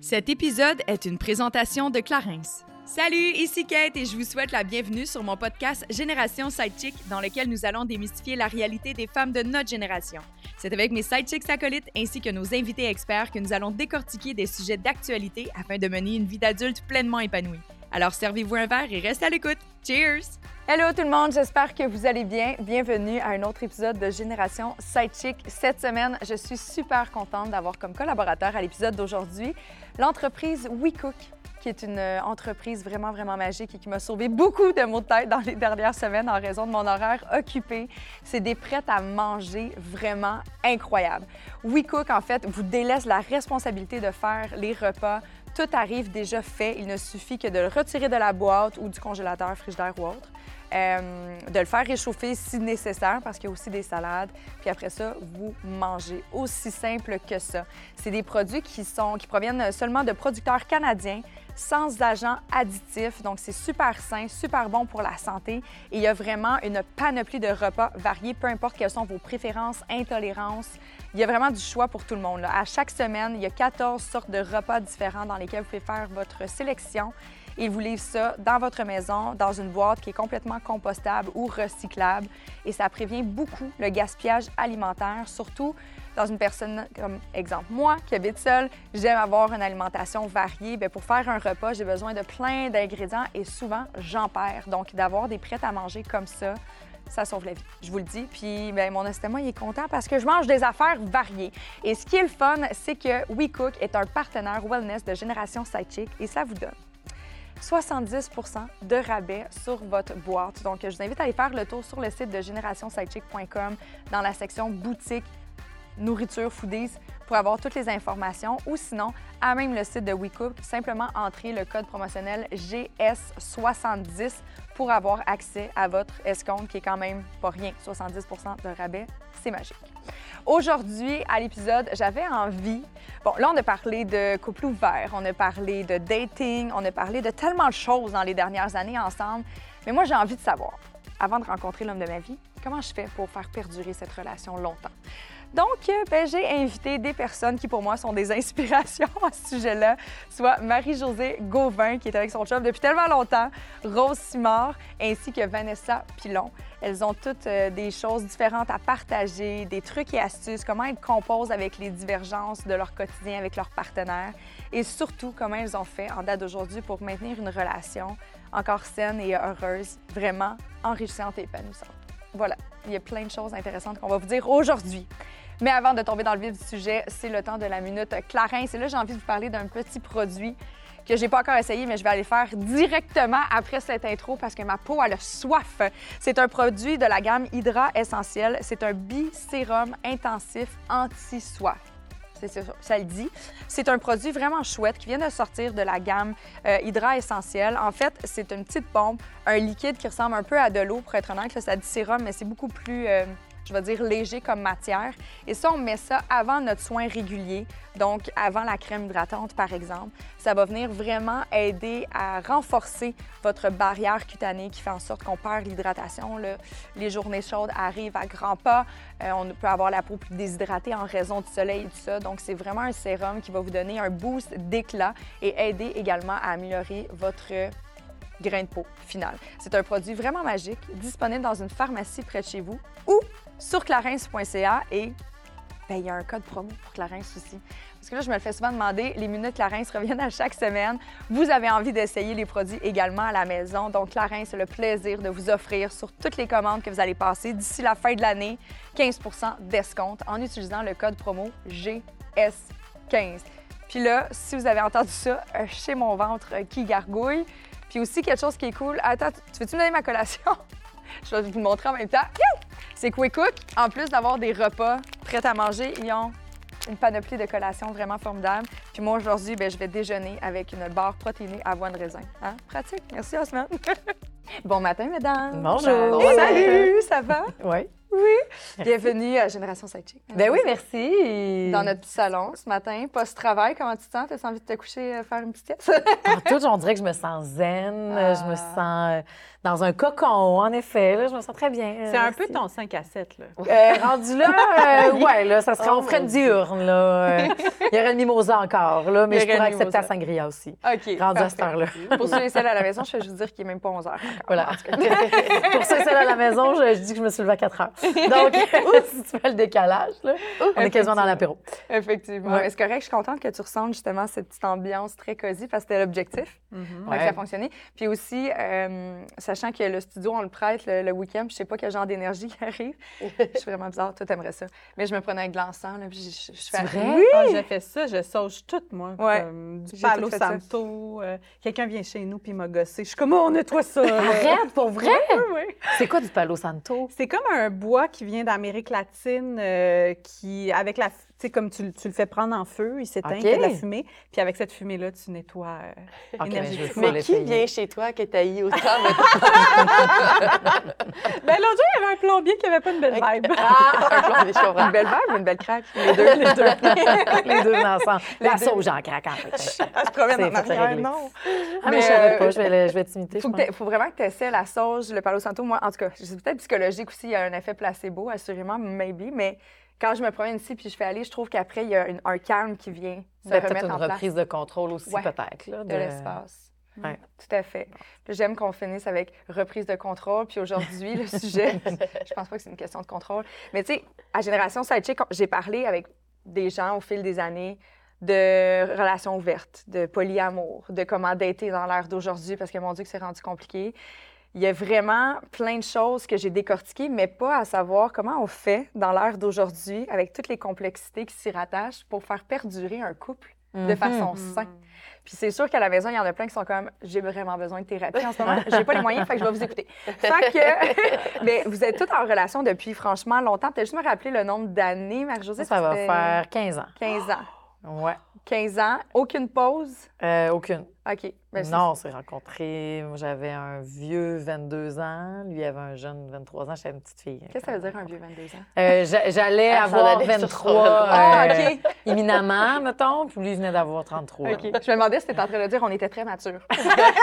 Cet épisode est une présentation de Clarence. Salut, ici Kate et je vous souhaite la bienvenue sur mon podcast Génération Sidechick dans lequel nous allons démystifier la réalité des femmes de notre génération. C'est avec mes sidechicks acolytes ainsi que nos invités experts que nous allons décortiquer des sujets d'actualité afin de mener une vie d'adulte pleinement épanouie. Alors servez-vous un verre et restez à l'écoute. Cheers! Hello tout le monde, j'espère que vous allez bien. Bienvenue à un autre épisode de Génération Sidechick. Cette semaine, je suis super contente d'avoir comme collaborateur à l'épisode d'aujourd'hui l'entreprise WeCook, qui est une euh, entreprise vraiment, vraiment magique et qui m'a sauvé beaucoup de maux de tête dans les dernières semaines en raison de mon horaire occupé. C'est des prêts à manger vraiment incroyables. WeCook, en fait, vous délaisse la responsabilité de faire les repas tout arrive déjà fait. Il ne suffit que de le retirer de la boîte ou du congélateur, frigidaire ou autre. Euh, de le faire réchauffer si nécessaire parce qu'il y a aussi des salades. Puis après ça, vous mangez. Aussi simple que ça. C'est des produits qui, sont, qui proviennent seulement de producteurs canadiens sans agents additifs. Donc, c'est super sain, super bon pour la santé. Et il y a vraiment une panoplie de repas variés, peu importe quelles sont vos préférences, intolérances. Il y a vraiment du choix pour tout le monde. À chaque semaine, il y a 14 sortes de repas différents dans lesquels vous pouvez faire votre sélection. Ils vous livrent ça dans votre maison, dans une boîte qui est complètement compostable ou recyclable. Et ça prévient beaucoup le gaspillage alimentaire, surtout dans une personne comme exemple moi qui habite seule, j'aime avoir une alimentation variée. Bien, pour faire un repas, j'ai besoin de plein d'ingrédients et souvent j'en perds. Donc d'avoir des prêts à manger comme ça, ça sauve la vie, je vous le dis. Puis bien, mon estomac il est content parce que je mange des affaires variées. Et ce qui est le fun, c'est que WeCook est un partenaire wellness de Génération Sidechick et ça vous donne 70% de rabais sur votre boîte. Donc, je vous invite à aller faire le tour sur le site de générationsidechick.com dans la section boutique nourriture foodies pour avoir toutes les informations ou sinon à même le site de WeCook, simplement entrer le code promotionnel GS70 pour avoir accès à votre escompte qui est quand même pas rien, 70% de rabais, c'est magique. Aujourd'hui, à l'épisode, j'avais envie. Bon, là, on a parlé de couple ouvert, on a parlé de dating, on a parlé de tellement de choses dans les dernières années ensemble. Mais moi, j'ai envie de savoir, avant de rencontrer l'homme de ma vie, comment je fais pour faire perdurer cette relation longtemps? Donc, euh, ben, j'ai invité des personnes qui, pour moi, sont des inspirations à ce sujet-là, soit Marie-Josée Gauvin, qui est avec son chum depuis tellement longtemps, Rose Simard, ainsi que Vanessa Pilon. Elles ont toutes euh, des choses différentes à partager, des trucs et astuces, comment elles composent avec les divergences de leur quotidien avec leurs partenaires et surtout comment elles ont fait en date d'aujourd'hui pour maintenir une relation encore saine et heureuse, vraiment enrichissante et épanouissante. Voilà, il y a plein de choses intéressantes qu'on va vous dire aujourd'hui. Mais avant de tomber dans le vif du sujet, c'est le temps de la minute Clarins. Et là, j'ai envie de vous parler d'un petit produit que j'ai pas encore essayé, mais je vais aller faire directement après cette intro parce que ma peau a le soif. C'est un produit de la gamme Hydra Essentiel. C'est un bi-sérum intensif anti-soif. C'est ça, ça, le dit. C'est un produit vraiment chouette qui vient de sortir de la gamme euh, Hydra Essentiel. En fait, c'est une petite pompe, un liquide qui ressemble un peu à de l'eau, pour être honnête. ça dit sérum, mais c'est beaucoup plus... Euh, je vais dire léger comme matière. Et ça, on met ça avant notre soin régulier, donc avant la crème hydratante, par exemple. Ça va venir vraiment aider à renforcer votre barrière cutanée qui fait en sorte qu'on perd l'hydratation. Les journées chaudes arrivent à grands pas. Euh, on peut avoir la peau plus déshydratée en raison du soleil et tout ça. Donc, c'est vraiment un sérum qui va vous donner un boost d'éclat et aider également à améliorer votre grain de peau final. C'est un produit vraiment magique, disponible dans une pharmacie près de chez vous ou sur clarins.ca et ben, il y a un code promo pour Clarins aussi. Parce que là, je me le fais souvent demander, les minutes Clarins reviennent à chaque semaine. Vous avez envie d'essayer les produits également à la maison. Donc, Clarins, c'est le plaisir de vous offrir sur toutes les commandes que vous allez passer d'ici la fin de l'année 15% d'escompte en utilisant le code promo GS15. Puis là, si vous avez entendu ça, euh, chez mon ventre qui gargouille. Puis aussi, quelque chose qui est cool. Attends, tu veux-tu me donner ma collation? je vais vous montrer en même temps. C'est Quick Cook. En plus d'avoir des repas prêts à manger, ils ont une panoplie de collations vraiment formidable. Puis moi, aujourd'hui, ben, je vais déjeuner avec une barre protéinée avoine raisin. Hein? Pratique. Merci, Osman. bon matin, mesdames. Bonjour. Salut, ça va? Oui. Bienvenue à Génération Sidechick. Ben oui, merci. Dans notre petit salon ce matin, post-travail, comment tu te sens? T'as envie de te coucher, euh, faire une petite sieste? En tout, on dirait que je me sens zen, Ah. je me sens euh, dans un cocon, en effet. Là, je me sens très bien. euh, C'est un peu ton 5 à 7, là. Euh, rendu là, euh, ouais, là, ça serait, Oh on ferait mon une Dieu. diurne, là. Euh, Il y aurait une mimosa encore, là, mais je pourrais accepter la sangria aussi. OK. Rendu à cette heure-là. Pour ceux et celles à la maison, je vais juste dire qu'il n'est même pas 11 heures. Voilà. Pour ceux et celles à la maison, je, je dis que je me suis levée à 4 heures. Donc, si tu fais le décalage, là, on est quasiment dans l'apéro. Effectivement. Ouais. C'est correct, je suis contente que tu ressentes justement cette petite ambiance très cosy parce que c'était l'objectif. Ouais. ça a fonctionné. Puis aussi, euh, sachant que le studio, on le prête le, le week-end, puis je sais pas quel genre d'énergie qui arrive. je suis vraiment bizarre. Toi, t'aimerais ça. Mais je me prenais avec de l'encens, là, puis je, je, je fais... C'est vrai? Oui! Ah, je fais ça, je sauge tout, moi. Ouais. Comme du J'ai palo fait santo. euh, Quelqu'un vient chez nous puis il m'a gossé. Je suis comme, oh, on nettoie ça. Arrête, pour vrai? Oui, oui. C'est quoi du palo santo? C'est comme un bois qui vient d'Amérique latine, euh, qui, avec la, sais, comme tu, le- tu le fais prendre en feu, il s'éteint, OK. il fait de la fumée. Puis avec cette fumée-là, tu nettoies. euh, mais qui vient chez toi que t'as eu autant? Ben, l'autre jour, il y avait un plombier qui avait pas une belle vibe. ah, un plan, je comprends. Une belle vibe ou une belle craque? Les deux. Les deux. Les deux ensemble. La deux. sauge en craquant. Elle se promène en fait arrière, non. Ah, mais Mais, je savais euh, pas, je vais, le- je vais t'imiter. Faut, faut vraiment que tu essaies la sauge, le palo santo. Moi, en tout cas, c'est peut-être psychologique aussi, il y a un effet placebo, assurément, maybe, mais quand je me promène ici puis je fais aller, je trouve qu'après, il y a une- un calme qui vient se Ben, peut-être remettre une en place reprise de contrôle aussi, Ouais. peut-être. là, de l'espace. Ouais. Tout à fait. J'aime qu'on finisse avec reprise de contrôle. Puis aujourd'hui, le sujet, je pense pas que c'est une question de contrôle. Mais tu sais, à Génération Sidechick, j'ai parlé avec des gens au fil des années de relations ouvertes, de polyamour, de comment dater dans l'ère d'aujourd'hui, parce que mon Dieu, que c'est rendu compliqué. Il y a vraiment plein de choses que j'ai décortiquées, mais pas à savoir comment on fait dans l'ère d'aujourd'hui, avec toutes les complexités qui s'y rattachent, pour faire perdurer un couple de Mhm. façon saine. Puis c'est sûr qu'à la maison, il y en a plein qui sont comme j'ai vraiment besoin de thérapie en ce moment. J'ai pas les moyens, fait que je vais vous écouter. Fait que mais vous êtes toutes en relation depuis franchement longtemps. Peut-être juste me rappeler le nombre d'années, Marie-Josée. Ça, ça va faire 15 ans. 15 ans. Ouais. 15 ans, aucune pause? Euh, aucune. OK. Ben, non, on s'est rencontrés. Moi, j'avais un vieux 22 ans. Lui avait un jeune 23 ans. J'étais une petite fille. Qu'est-ce que ça veut dire un vieux 22 ans? Euh, j'a- J'allais avoir allait sur 23 son- Ah, euh, OK. éminemment, mettons, puis lui il venait d'avoir 33. OK. Je me demandais si tu en train de dire on était très matures.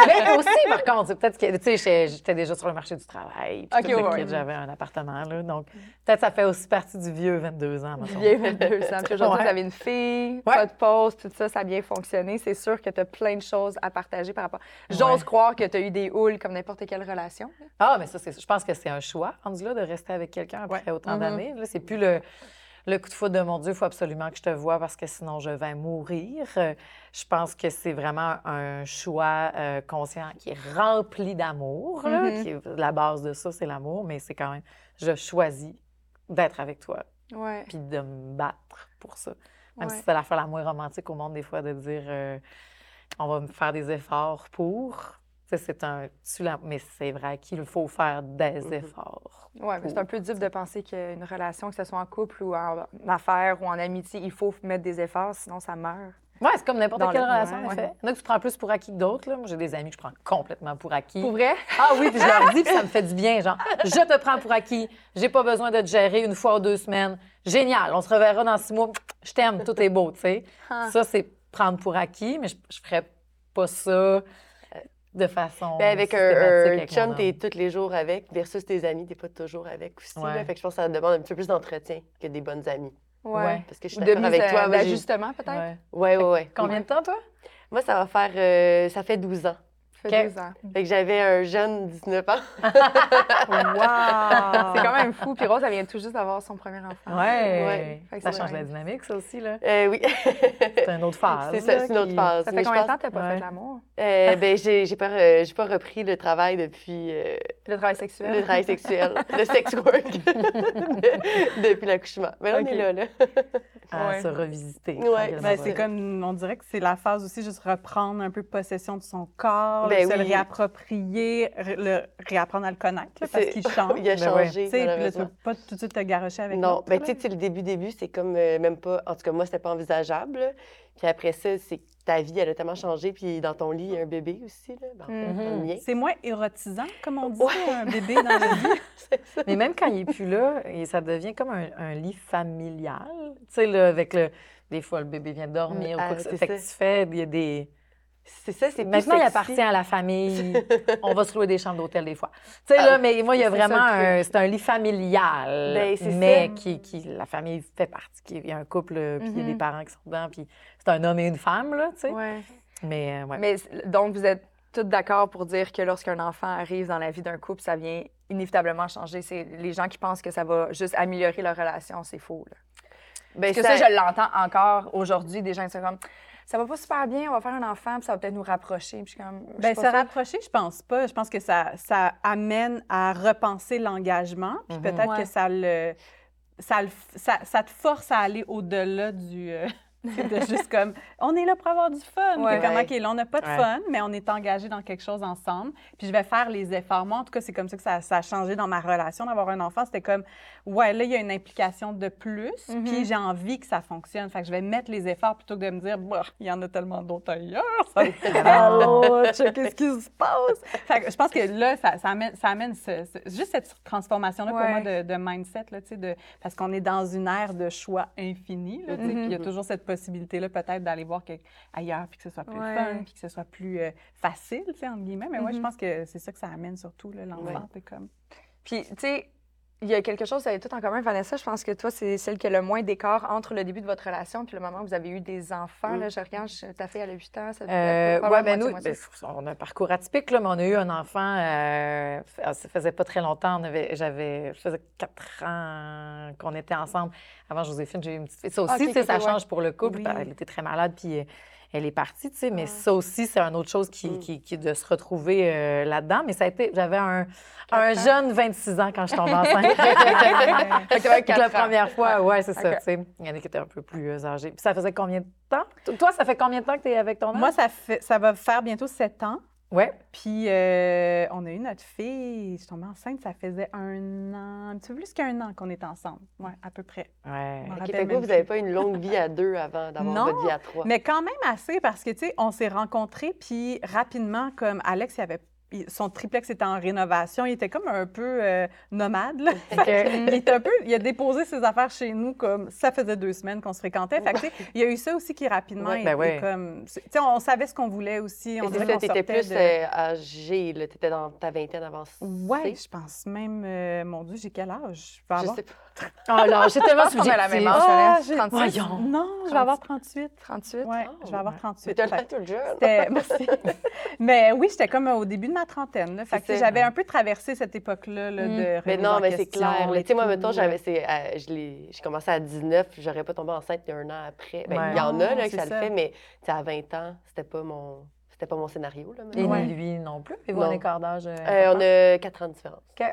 Mais aussi, par contre, c'est peut-être que, tu sais, j'étais- déjà sur le marché du travail. puis OK, ouais. J'avais un appartement, là. Donc, peut-être ça fait aussi partie du vieux 22 ans, mettons. Vieux 22 ans. Puis aujourd'hui, Ouais. vous avez une fille, Ouais. pas de pause, tout ça, ça a bien fonctionné. C'est sûr que tu as plein de choses à partager par rapport. J'ose Ouais. croire que tu as eu des houles comme n'importe quelle relation. Ah, mais ça, c'est- je pense que c'est un choix, rendu là, de rester avec quelqu'un après autant Mhm. d'années. Là, c'est plus le, le coup de foudre de mon Dieu, il faut absolument que je te vois parce que sinon je vais mourir. Euh, Je pense que c'est vraiment un choix euh, conscient qui est rempli d'amour. Mhm. est- La base de ça, c'est l'amour, mais c'est quand même, je choisis d'être avec toi, Ouais. puis de me battre pour ça. Même Ouais. si c'est l'affaire la moins romantique au monde, des fois, de dire euh, on va me faire des efforts pour. Tu sais, c'est un. mais c'est vrai qu'il faut faire des Mhm. efforts. Oui, mais c'est un peu dupe de penser qu'une relation, que ce soit en couple ou en affaires ou en amitié, il faut mettre des efforts, sinon ça meurt. Ouais, c'est comme n'importe quelle le- relation, en effet. Il y en a que tu prends plus pour acquis que d'autres. Moi, j'ai des amis que je prends complètement pour acquis. Pour vrai? Ah oui, puis je leur dis, puis ça me fait du bien. Genre, je te prends pour acquis. J'ai pas besoin de te gérer une fois ou deux semaines. Génial, on se reverra dans six mois. Je t'aime, tout est beau, tu sais. Ah. Ça, c'est prendre pour acquis, mais je, je ferais pas ça de façon. Ben, avec un, chum, t'es tous les jours avec, versus tes amis, t'es pas toujours avec aussi. Ouais. là. Fait que je pense que ça demande un petit peu plus d'entretien que des bonnes amies. Ouais. Parce que je suis d'accord avec toi. d'ajustement, peut-être? Ouais. Ouais, ouais, ouais. Combien de temps, toi? Moi, ça va faire. euh, ça fait 12 ans. Ça fait OK. 12 ans. Fait que j'avais un jeune 19 ans. Wow! C'est quand même fou. Puis Rose, elle vient tout juste d'avoir son premier enfant. Ouais. Ça c'est change vrai. la dynamique, ça aussi, là. Euh, oui. C'est une autre phase. C'est ça, c'est une autre qui- phase. Ça fait Mais combien de pense- temps que t'as pas Ouais. fait l'amour? Euh, ben, j'ai j'ai pas, euh, j'ai pas repris le travail depuis euh, Le travail sexuel? le travail sexuel, le sex work, de- depuis l'accouchement. Mais là, on est là, là. à Ouais. se revisiter. Ouais. Ben, c'est comme, on dirait que c'est la phase aussi, juste reprendre un peu possession de son corps, Ben se le réapproprier, le réapprendre à le connaître, là, parce qu'il change. Il a Ben changé, sais, puis là, tu malheureusement. peux pas tout de suite te garocher avec Non, l'autre, ben tu sais, le début, début, c'est comme euh, même pas. En tout cas, moi, c'était pas envisageable. là. Puis après ça, c'est que ta vie, elle a tellement changé. Puis dans ton lit, il y a un bébé aussi, là. Ben, Mhm. C'est moins érotisant, comme on dit, Ouais. un bébé dans le lit. Ça. Mais même quand il est plus là, et ça devient comme un, un lit familial. Tu sais, avec le. Des fois, le bébé vient dormir. ou Ah, quoi que ce- c'est fait que ça. tu fais, il y a des. C'est ça, c'est Maintenant, il sexy. appartient à la famille. On va se louer des chambres d'hôtel des fois. Tu sais, Ah, là, mais moi, il y a ça, vraiment un. C'est un lit familial. Ben, mais ça. qui, qui. La famille fait partie. Il y a un couple, euh, puis il y a des Mhm. parents qui sont dedans, puis c'est un homme et une femme, là, tu sais. Ouais. Mais, euh, ouais. Mais donc, vous êtes toutes d'accord pour dire que lorsqu'un enfant arrive dans la vie d'un couple, ça vient inévitablement changer. C'est les gens qui pensent que ça va juste améliorer leur relation, c'est faux. Là. Ben, Parce que ça, je l'entends encore aujourd'hui, des gens qui sont comme ça va pas super bien, on va faire un enfant, puis ça va peut-être nous rapprocher. Puis je suis comme, je Ben, pas se sûre. rapprocher, je pense pas. Je pense que ça, ça amène à repenser l'engagement, puis Mhm. peut-être Ouais. que ça le, ça, le ça, ça te force à aller au-delà du... euh, de juste comme, on est là pour avoir du fun. Ouais. Comment, Ouais. OK, là, on n'a pas de Ouais. fun, mais on est engagé dans quelque chose ensemble. Puis je vais faire les efforts. Moi, en tout cas, c'est comme ça que ça, ça a changé dans ma relation d'avoir un enfant. C'était comme, ouais, là, il y a une implication de plus, Mhm. puis j'ai envie que ça fonctionne. Fait que je vais mettre les efforts plutôt que de me dire, il y en a tellement d'autres ailleurs. Ça Ouch, qu'est-ce qui se passe? Fait que je pense que là, ça, ça amène, ça amène ce- ce- juste cette transformation-là pour moi de, de mindset, là, de, parce qu'on est dans une ère de choix infini, là, tu sais, puis il y a toujours cette possibilité-là peut-être d'aller voir quelque- ailleurs, puis que ce soit plus Ouais. fun, puis que ce soit plus euh, facile, entre guillemets. Mais moi, je Mhm. pense que c'est ça que ça amène surtout, l'enfant. Comme... Puis, tu sais, il y a quelque chose, vous avez tout en commun, Vanessa. Je pense que toi, c'est celle qui a le moins d'écart entre le début de votre relation puis le moment où vous avez eu des enfants. Mm. Là, je regarde, je- ta fille, elle a 8 ans. Ça, Euh, ouais, ben nous, ben, on a un parcours atypique, là, mais on a eu un enfant, euh, f- ça faisait pas très longtemps, j'avais, ça faisait quatre ans qu'on était ensemble. Avant Joséphine, j'ai eu une petite fille. Ça aussi, sais, ok, ça ouais. change pour le couple. Oui. Elle était très malade, puis euh, elle est partie, tu sais, mais Ouais. ça aussi, c'est une autre chose qui, Mm. qui, qui est de se retrouver euh, là-dedans. Mais ça a été, j'avais un, un jeune 26 ans quand je tombe enceinte. Donc, la première fois, ouais, c'est ça, tu sais. Il y en a qui étaient un peu plus euh, âgés. Puis ça faisait combien de temps? Toi, ça fait combien de temps que tu es avec ton homme? Moi, ça, fait, ça va faire bientôt sept ans. Ouais. Puis, euh, on a eu notre fille, je suis tombée enceinte, ça faisait un an, un petit peu plus qu'un an qu'on est ensemble. Oui, à peu près. Ouais. Je me Ok, rappelle fait que vous, n'avez pas une longue vie à deux avant d'avoir Non, votre vie à trois? Mais quand même assez parce que, tu sais, on s'est rencontrés, puis rapidement, comme Alex, il avait, son triplex était en rénovation, il était comme un peu euh, nomade, là. Il, était un peu, il a déposé ses affaires chez nous comme ça faisait deux semaines qu'on se fréquentait. Fait que, il y a eu ça aussi qui rapidement Ouais, ben ouais. comme... Tu sais, on savait ce qu'on voulait aussi. On dirait tu étais plus de- euh, âgée, là. Tu étais dans ta vingtaine avant. Ouais, je pense même, euh, mon Dieu, j'ai quel âge? Je vais Je sais pas. Oh là, j'ai tellement pense qu'on a la même âge. Ah, j'ai- 36. Voyons. Non, je vais avoir 38. 38. Ouais, Oh, je vais avoir ouais. 38. Mais t'as toute jeune. C'était- Merci. Mais oui, j'étais comme au début de ma trentaine. Là. Fait que, j'avais un peu traversé cette époque-là là, Mm. de Mais non, mais c'est clair. Tu sais, moi, tout. mettons, j'avais, c'est, euh, je l'ai- j'ai commencé à 19, j'aurais pas tombé enceinte il y a un an après. Ben, Ouais. Il y en a là, que ça, ça. le fait, mais tu sais, à 20 ans, c'était pas mon, c'était pas mon scénario. Là, Et. Ouais. lui non plus. Et vous, Non. un écart d'âge? euh, Euh, on a 4 ans de différence. OK.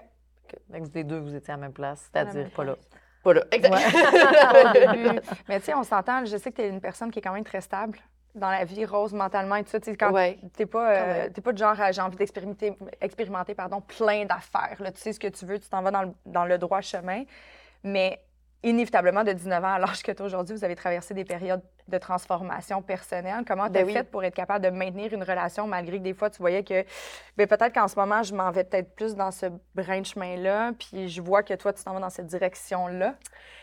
Vous les deux, vous étiez à la même place, c'est-à-dire pas là. Pas là. Exact. au début. Mais tu sais, on s'entend, je sais que tu es une personne qui est quand même très stable dans la vie, rose mentalement et tout ça. Tu sais, quand Ouais. t'es pas, euh, t'es pas de genre, à, j'ai envie d'expérimenter expérimenter, pardon, plein d'affaires. Tu sais ce que tu veux, tu t'en vas dans le, dans le droit chemin. Mais inévitablement, de 19 ans à l'âge que tu as aujourd'hui, vous avez traversé des périodes de transformation personnelle. Comment tu as Ben oui. fait pour être capable de maintenir une relation malgré que des fois, tu voyais que ben, peut-être qu'en ce moment, je m'en vais peut-être plus dans ce brin de chemin-là, puis je vois que toi, tu t'en vas dans cette direction-là.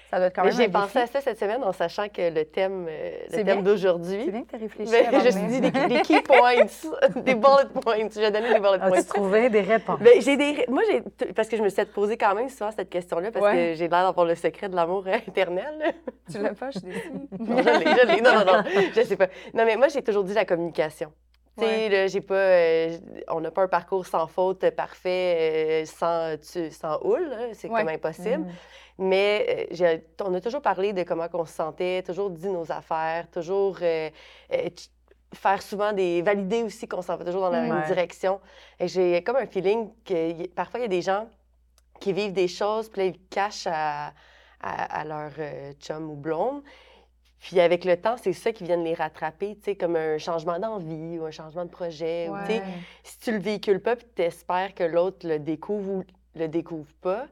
Ça doit être quand même J'ai pensé défi. à ça cette semaine en sachant que le thème, euh, le bien. thème d'aujourd'hui. C'est bien que tu réfléchi. Ben, je me suis dit des, des key points, des bullet points. Je vais donner des bullet points. As-tu trouvé des réponses? Ben, j'ai des... Moi, j'ai... parce que je me suis posé quand même souvent cette question-là, parce Ouais. que j'ai l'air d'avoir le secret de l'amour euh, éternel. Tu l'as pas, je. Non, je l'ai, Non, non, non, je sais pas. Non, mais moi, j'ai toujours dit la communication. Tu sais, là, j'ai pas... euh, on n'a pas un parcours sans faute, parfait, euh, sans, tu- sans houle. C'est Ouais. comme impossible. Mm. Mais euh, on a toujours parlé de comment on se sentait, toujours dit nos affaires, toujours faire souvent des... valider aussi qu'on s'en va toujours dans la même Ouais. direction. Et j'ai comme un feeling que y- parfois, il y a des gens qui vivent des choses, puis là, ils cachent à, à, à leur chum ou blonde. Puis avec le temps, c'est ça qui vient de les rattraper, tu sais, comme un changement d'envie ou un changement de projet. ou, tu sais, si tu le véhicules pas, puis tu espères que l'autre le découvre ou le découvre pas,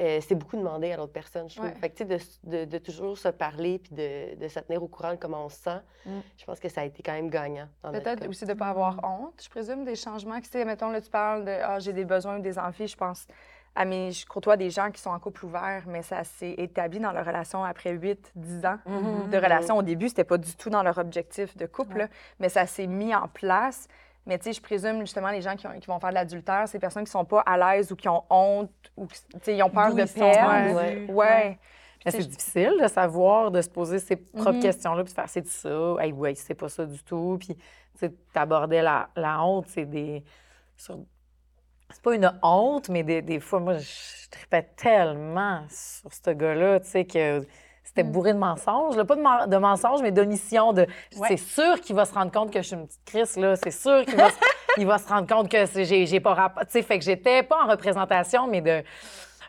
euh, c'est beaucoup demandé à l'autre personne, je trouve. Fait que, de, de, de, toujours se parler puis de, de, se tenir au courant de comment on se sent, mm. je pense que ça a été quand même gagnant. Peut-être aussi de ne pas avoir honte, je présume, des changements. Tu sais, mettons, là, tu parles de ah, j'ai des besoins ou des envies, je pense. À mes, je côtoie des gens qui sont en couple ouvert, mais ça s'est établi dans leur relation après 8, 10 ans mm-hmm. de relation. Au début, c'était pas du tout dans leur objectif de couple, mais ça s'est mis en place. Mais tu sais, je présume justement les gens qui, vont faire de l'adultère, c'est personnes qui sont pas à l'aise ou qui ont honte ou qui ils ont peur de perdre. Ouais. ouais. C'est difficile de savoir, de se poser ces propres mm-hmm. questions-là, puis de faire c'est ça, hey, ouais, c'est pas ça du tout. Puis tu abordais la, la honte, c'est des. C'est pas une honte, mais des, des fois, moi, je, je tellement sur ce gars-là, tu sais, que c'était mm. bourré de mensonges. Là. Pas de, de mensonges, mais d'omission. De... C'est sûr qu'il va se rendre compte que je suis une petite crise, là. C'est sûr qu'il va, il va se rendre compte que j'ai pas rapport. Tu sais, fait que j'étais pas en représentation, mais de.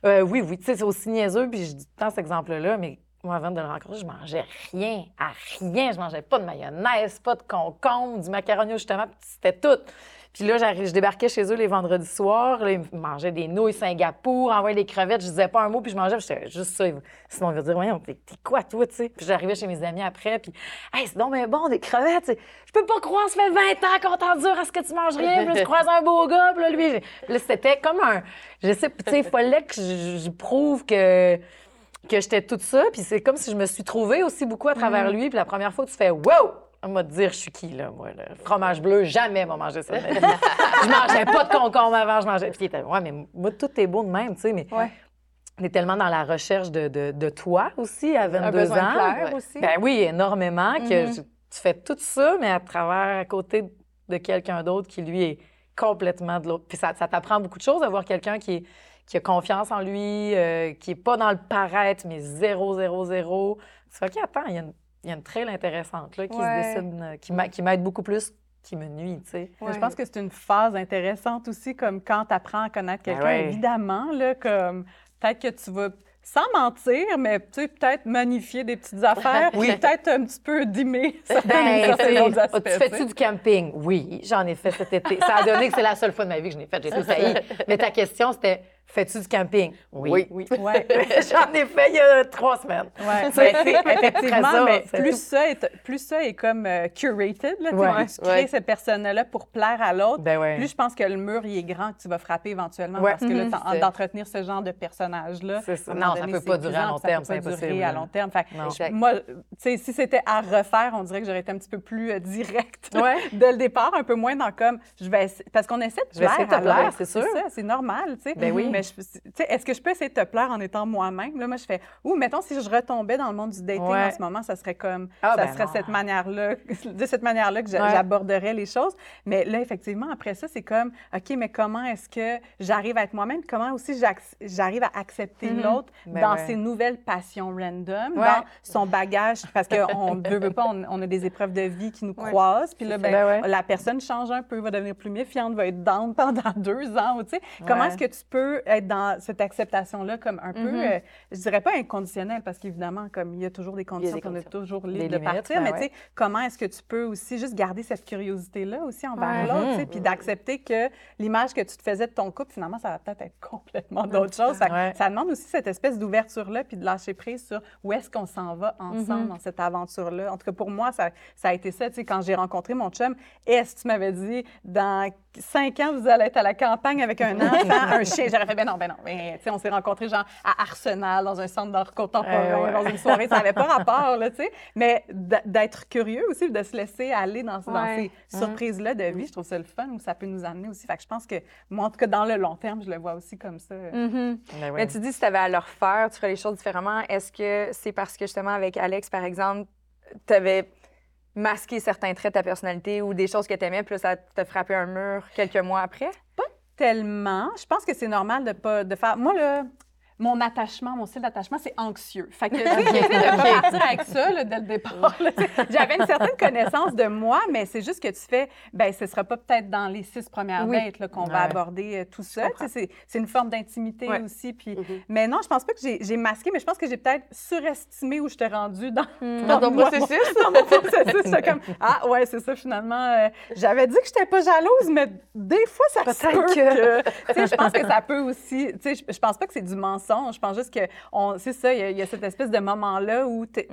Euh, oui, oui, tu sais, c'est aussi niaiseux, puis je dis tant cet exemple-là, mais moi, avant de le rencontrer, je mangeais rien, à rien. Je mangeais pas de mayonnaise, pas de concombre, du macaroni justement, c'était tout. Puis là, je débarquais chez eux les vendredis soirs. Là, ils mangeaient des nouilles Singapour, envoyaient des crevettes. Je disais pas un mot, puis je mangeais. J'étais juste ça. Sinon, ils vont dire, voyons, t'es quoi, toi, tu sais? Puis j'arrivais chez mes amis après, puis, hey, c'est donc bien bon, des crevettes. Je peux pas croire, ça fait 20 ans qu'on t'endure à ce que tu manges rien. Puis là, tu croises un beau gars, puis là, lui, là, c'était comme un. Je sais, tu sais, il fallait que je prouve que que j'étais toute ça, puis c'est comme si je me suis trouvée aussi beaucoup à travers mm. lui, puis la première fois, tu fais « wow! » On va te dire, je suis qui, là, moi, le fromage bleu, jamais m'a mangé ça. je mangeais pas de concombre avant, je mangeais. Puis il était, ouais, mais moi, tout est beau de même, tu sais, mais. On est tellement dans la recherche de, de, toi aussi à 22 Un besoin ans. Clair aussi. Ben oui, énormément. que mm-hmm. tu fais tout ça, mais à travers, à côté de quelqu'un d'autre qui, lui, est complètement de l'autre. Puis ça, ça t'apprend beaucoup de choses de voir quelqu'un qui, qui a confiance en lui, euh, qui est pas dans le paraître, mais zéro, zéro, zéro. C'est OK, attends, il y a une il y a une trail intéressante là, qui se dessine, euh, qui m'aide beaucoup plus qui me nuit, tu sais. Je pense que c'est une phase intéressante aussi, comme quand tu apprends à connaître ben quelqu'un, évidemment, là, comme peut-être que tu vas sans mentir, mais tu sais, peut-être magnifier des petites affaires, oui. peut-être un petit peu dimmer ben, aspects. Tu fais-tu du camping? Oui, j'en ai fait cet été. Ça a donné que c'est la seule fois de ma vie que je n'ai fait. J'ai tout failli. Mais ta question, c'était Fais-tu du camping? Oui. Oui. Ouais. J'en ai fait il y a trois semaines. Oui. Effectivement, mais plus ça, est, plus ça est comme euh, curated, là, ouais. tu crées cette personne-là pour plaire à l'autre, ben plus je pense que le mur il est grand que tu vas frapper éventuellement parce que là, mm-hmm. d'entretenir ce genre de personnage-là. Non, ça ne peut pas durer à long terme, c'est impossible. durer à long terme. Fait, moi, si c'était à refaire, on dirait que j'aurais été un petit peu plus euh, directe dès le départ, un peu moins dans comme je vais parce qu'on essaie de plaire. De plaire, c'est sûr. C'est normal, tu sais. Ben oui est-ce que je peux essayer de te plaire en étant moi-même? Là, moi, je fais, ou mettons, si je retombais dans le monde du dating en ce moment, ça serait comme, ah, ça ben serait cette manière-là, de cette manière-là que j'aborderais les choses. Mais là, effectivement, après ça, c'est comme, OK, mais comment est-ce que j'arrive à être moi-même? Comment aussi j'arrive à accepter mm-hmm. l'autre ben dans ses nouvelles passions random, dans son bagage? Parce qu'on ne veut, pas, on, a des épreuves de vie qui nous croisent. Puis là, ben, la personne change un peu, va devenir plus méfiante, va être down pendant deux ans. Tu sais, comment est-ce que tu peux être dans cette acceptation-là comme un peu, mm-hmm. euh, je dirais pas inconditionnelle, parce qu'évidemment, comme il y a toujours des conditions, qu'on est toujours libre de partir, mais tu sais, comment est-ce que tu peux aussi juste garder cette curiosité-là aussi envers l'autre, tu sais, puis d'accepter que l'image que tu te faisais de ton couple, finalement, ça va peut-être être complètement d'autre chose. Ça, demande aussi cette espèce d'ouverture-là, puis de lâcher prise sur où est-ce qu'on s'en va ensemble mm-hmm. dans cette aventure-là. En tout cas, pour moi, ça, ça a été ça, tu sais, quand j'ai rencontré mon chum, est-ce que tu m'avais dit, dans cinq ans, vous allez être à la campagne avec un enfant, un chien. J'aurais fait, ben non, ben non. Ben, on s'est rencontrés genre à Arsenal, dans un centre d'art contemporain, dans une soirée. Ça n'avait pas rapport, là, tu sais. Mais d'être curieux aussi, de se laisser aller dans, ces mm-hmm. surprises-là de vie, je trouve ça le fun, où ça peut nous amener aussi. Fait que je pense que, moi, en tout cas, dans le long terme, je le vois aussi comme ça. Mm-hmm. Ben Mais tu dis, si tu avais à leur faire, tu ferais les choses différemment. Est-ce que c'est parce que, justement, avec Alex, par exemple, tu avais masquer certains traits de ta personnalité ou des choses que tu aimais, puis ça t'a frappé un mur quelques mois après? Pas tellement. Je pense que c'est normal de pas de faire. Moi, là, mon attachement, mon style d'attachement, c'est anxieux. Fait que de pas partir avec ça là, dès le départ. J'avais une certaine connaissance de moi, mais c'est juste que tu fais, ben ce sera pas peut-être dans les six premières dates qu'on va aborder euh, tout ça. C'est une forme d'intimité aussi. Puis, mm-hmm. Mais non, je pense pas que j'ai masqué, mais je pense que j'ai peut-être surestimé où je t'ai rendu dans, mm. dans, ton processus? dans mon processus. comme, ah ouais, c'est ça finalement. Euh, j'avais dit que j'étais pas jalouse, mais des fois, ça se peut que... que je pense que ça peut aussi... Je, je pense pas que c'est du mensonge je pense juste que c'est ça, il y, a cette espèce de moment-là où tu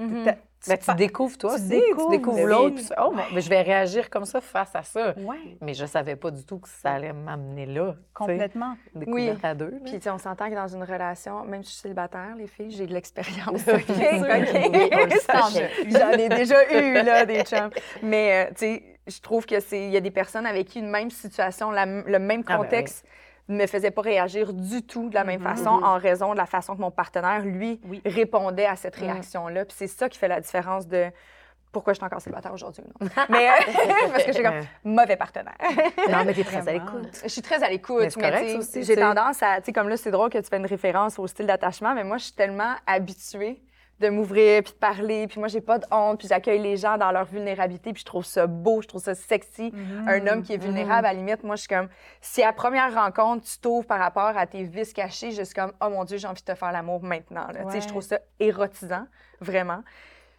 ben, tu découvres toi tu découvres ben l'autre. Oh, ben, je vais réagir comme ça face à ça. Mais je savais pas du tout que ça allait m'amener là. Complètement. Oui. à deux. Puis on s'entend que dans une relation, même si je suis célibataire, les filles, j'ai de l'expérience. J'en ai déjà eu là des chums. Mais euh, tu sais, je trouve que c'est il y a des personnes avec qui une même situation, le même ah, contexte ne me faisait pas réagir du tout de la même mm-hmm. façon en raison de la façon que mon partenaire, lui, répondait à cette mm. réaction-là. Puis c'est ça qui fait la différence de pourquoi je suis encore célibataire aujourd'hui. Mais parce que suis comme mauvais partenaire. non, mais tu es très à l'écoute. Je suis très à l'écoute. Mais, j'ai tendance à, tu sais, comme là, c'est drôle que tu fais une référence au style d'attachement, mais moi, je suis tellement habituée de m'ouvrir puis de parler puis moi j'ai pas de honte puis j'accueille les gens dans leur vulnérabilité puis je trouve ça beau je trouve ça sexy. Mm-hmm. un homme qui est vulnérable à la limite moi je suis comme si à première rencontre tu t'ouvres par rapport à tes vices cachés je suis comme oh mon dieu j'ai envie de te faire l'amour maintenant tu sais je trouve ça érotisant vraiment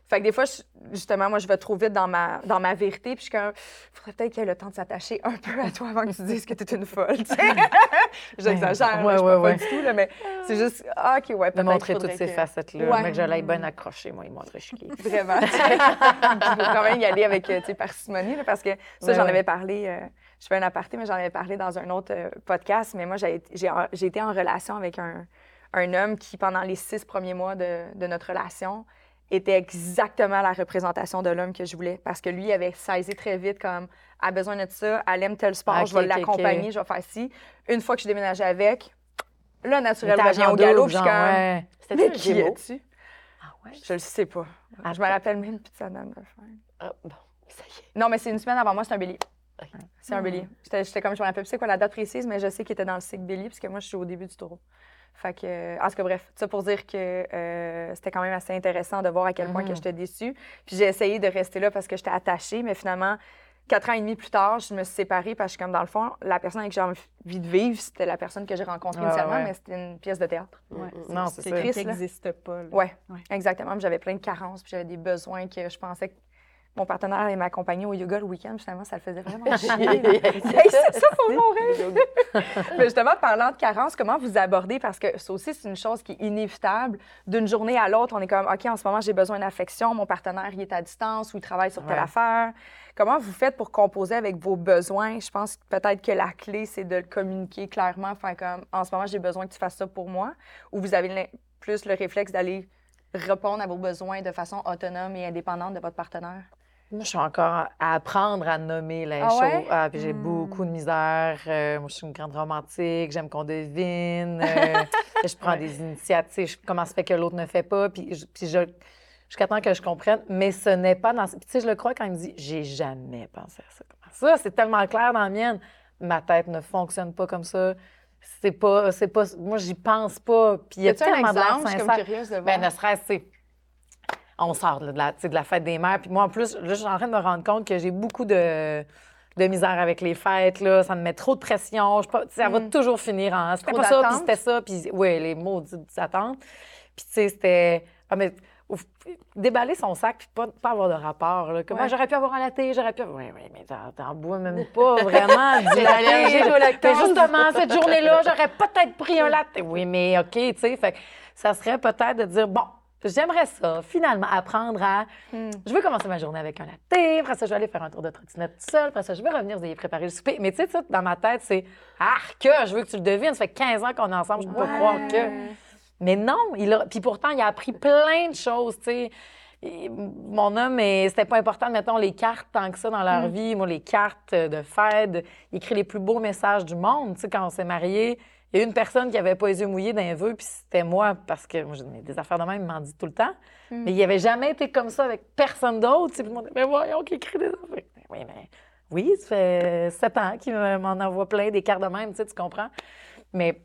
fait que des fois, justement, moi, je vais trop vite dans ma, dans ma vérité, puis je suis comme, faudrait peut-être qu'il ait le temps de s'attacher un peu à toi avant que tu dises que tu es une folle, J'exagère, ouais, ouais, ouais. pas du tout, là, mais c'est juste, ah, OK, ouais, peut-être. montrer toutes ces facettes-là, mais que j'allais bien accroché, moi, il montrait chiqué. Vraiment. Il faut quand même y aller avec, tu sais, parcimonie, parce que ça, j'en avais parlé, euh, je fais un aparté, mais j'en avais parlé dans un autre euh, podcast, mais moi, j'ai été en relation avec un, un homme qui, pendant les six premiers mois de, de notre relation, était exactement la représentation de l'homme que je voulais. Parce que lui, il avait saisi très vite comme, a besoin de ça, elle aime tel sport, je vais l'accompagner, je vais faire ci. Une fois que je déménageais avec, là, naturel revient au galop, je suis comme, c'était qui es-tu? Ah ouais? Je le sais pas. Ah, je me rappelle même plus de sa dame de Ah, bon, ça y est. Non, mais c'est une semaine avant moi, c'est un bélier. C'est un bélier. J'étais comme, je me rappelle plus c'est quoi la date précise, mais je sais qu'il était dans le cycle bélier, puisque moi, je suis au début du taureau. Fait que, en tout cas, bref, ça pour dire que euh, c'était quand même assez intéressant de voir à quel point que mm-hmm. j'étais déçue. Puis j'ai essayé de rester là parce que j'étais attachée, mais finalement, quatre ans et demi plus tard, je me suis séparée parce que, comme dans le fond, la personne avec qui j'ai envie de vivre, c'était la personne que j'ai rencontrée initialement, mais c'était une pièce de théâtre. Ouais. Non, c'est ça. qui n'existe pas. Oui, ouais, exactement. J'avais plein de carences, puis j'avais des besoins que je pensais que mon partenaire allait m'accompagner au yoga le week-end. Finalement, ça le faisait vraiment chier. c'est ça pour mon rêve. Mais justement, parlant de carence, comment vous abordez? Parce que ça aussi, c'est une chose qui est inévitable. D'une journée à l'autre, on est comme, OK, en ce moment, j'ai besoin d'affection. Mon partenaire, il est à distance ou il travaille sur telle affaire. Comment vous faites pour composer avec vos besoins? Je pense peut-être que la clé, c'est de le communiquer clairement. Enfin, comme, en ce moment, j'ai besoin que tu fasses ça pour moi. Ou vous avez plus le réflexe d'aller répondre à vos besoins de façon autonome et indépendante de votre partenaire? Moi, je suis encore à apprendre à nommer les ah choses. Ah, puis j'ai beaucoup de hmm. misère. Euh, moi, je suis une grande romantique. J'aime qu'on devine. Euh, je prends des initiatives. Comment se fait que l'autre ne fait pas? Puis, je, puis je, jusqu'à temps que je comprenne. Mais ce n'est pas dans... Puis, tu sais, je le crois quand il me dit « j'ai jamais pensé à ça. » Ça, c'est tellement clair dans la mienne. Ma tête ne fonctionne pas comme ça. C'est pas... c'est pas Moi, j'y pense pas. Puis il y a tellement de Je suis comme curieuse de voir. Ben, ne serait-ce on sort de la, de la fête des mères. Puis moi, en plus, là, je suis en train de me rendre compte que j'ai beaucoup de, de misère avec les fêtes. Là. Ça me met trop de pression. Je, ça va mm. toujours finir en c'était pas ça, puis c'était ça. Puis oui, les mots attentes. Puis tu sais, c'était. Ah, mais, déballer son sac puis pas, pas avoir de rapport. Là. Comment j'aurais pu avoir un latte, j'aurais pu. Oui, oui, mais t'en bois même pas vraiment du latte. justement, cette journée-là, j'aurais peut-être pris un latte. Oui, mais OK, tu sais. Fait ça serait peut-être de dire, bon, J'aimerais ça, finalement, apprendre à. Hmm. Je veux commencer ma journée avec un latte. Après ça, je vais aller faire un tour de trottinette tout seul. Après ça, je vais revenir, vous ayez préparé le souper. Mais tu sais, dans ma tête, c'est Ah, que je veux que tu le devines. Ça fait 15 ans qu'on est ensemble, je ne peux pas croire que. Mais non, il a... puis pourtant, il a appris plein de choses, tu sais. Mon homme, c'était pas important, mettons, les cartes tant que ça dans leur hmm. vie. Moi, les cartes de fête, il écrit les plus beaux messages du monde. Tu sais, quand on s'est mariés, il y a une personne qui n'avait pas les yeux mouillés d'un vœu, puis c'était moi, parce que moi, des affaires de même, il m'en dit tout le temps. Hmm. Mais il avait jamais été comme ça avec personne d'autre. Puis moi, mais voyons, qui écrit des affaires. Oui, mais oui, ça fait sept ans qu'il m'en envoie plein des cartes de même, tu, sais, tu comprends. Mais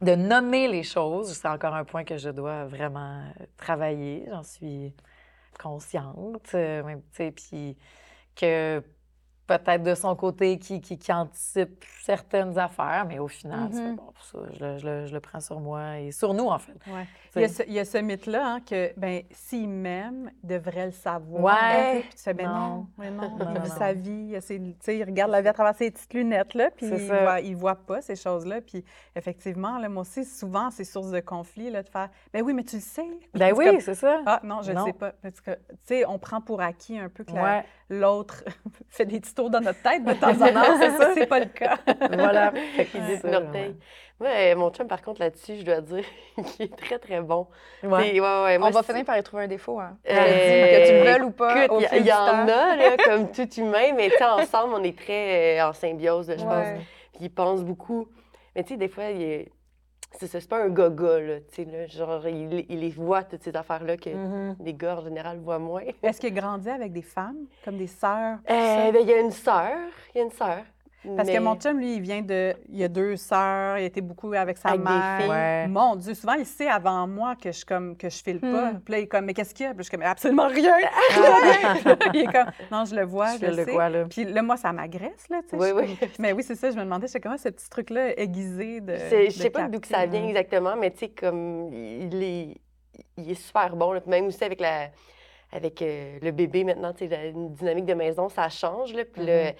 de nommer les choses. C'est encore un point que je dois vraiment travailler. J'en suis consciente. Même, puis que peut-être de son côté qui, qui, anticipe certaines affaires, mais au final, c'est bon pour ça. Je le, prends sur moi et sur nous, en fait. Ouais. Il, y a ce, mythe-là hein, que, ben s'il m'aime, il devrait le savoir. Ouais. Puis tu fais, ben non, non, non, il vit sa vie, il, regarde la vie à travers ses petites lunettes-là, puis il voit, il voit pas ces choses-là. Puis effectivement, là, moi aussi, souvent, c'est source de conflit, là, de faire, ben oui, mais tu le sais. Ben oui, c'est ça. Ah non, je ne sais pas. Parce que, tu sais, on prend pour acquis un peu que l'autre fait des petits tours dans notre tête de temps en temps. c'est ça, c'est pas le cas. voilà. Fait qu'il dit l'orteil. Ouais, mon chum, par contre, là-dessus, je dois dire qu'il est très, très bon. Ouais. Ouais, on va finir par y trouver un défaut. Hein. Euh, que tu veuilles ou pas. Il y, en a, là, comme tout humain, mais ensemble, on est très euh, en symbiose, je pense. Puis il pense beaucoup. Mais tu sais, des fois, il est c'est pas un gaga, là, tu sais, là, genre, il, il, les voit, toutes ces affaires-là, que mm-hmm. les gars, en général, voient moins. Est-ce qu'il a grandi avec des femmes, comme des sœurs? Euh, ben, il y a une sœur, il y a une sœur. Parce que mon chum, lui, il vient de. Il y a deux sœurs, il était beaucoup avec sa mère. Mon Dieu, souvent, il sait avant moi que je, comme, que je file pas. Hmm. Puis là, il est comme, mais qu'est-ce qu'il y a? Puis je suis comme, absolument rien! il est comme, non, je le vois, je, le sais. là. Puis là, moi, ça m'agresse, là. Oui, oui. Mais oui, c'est ça, je me demandais, c'est comment ce petit truc-là aiguisé de. Je sais pas d'où que ça vient exactement, mais tu sais, comme, il est, il est super bon, même aussi avec la avec euh, le bébé maintenant, tu sais, une dynamique de maison, ça change. Là, puis mm-hmm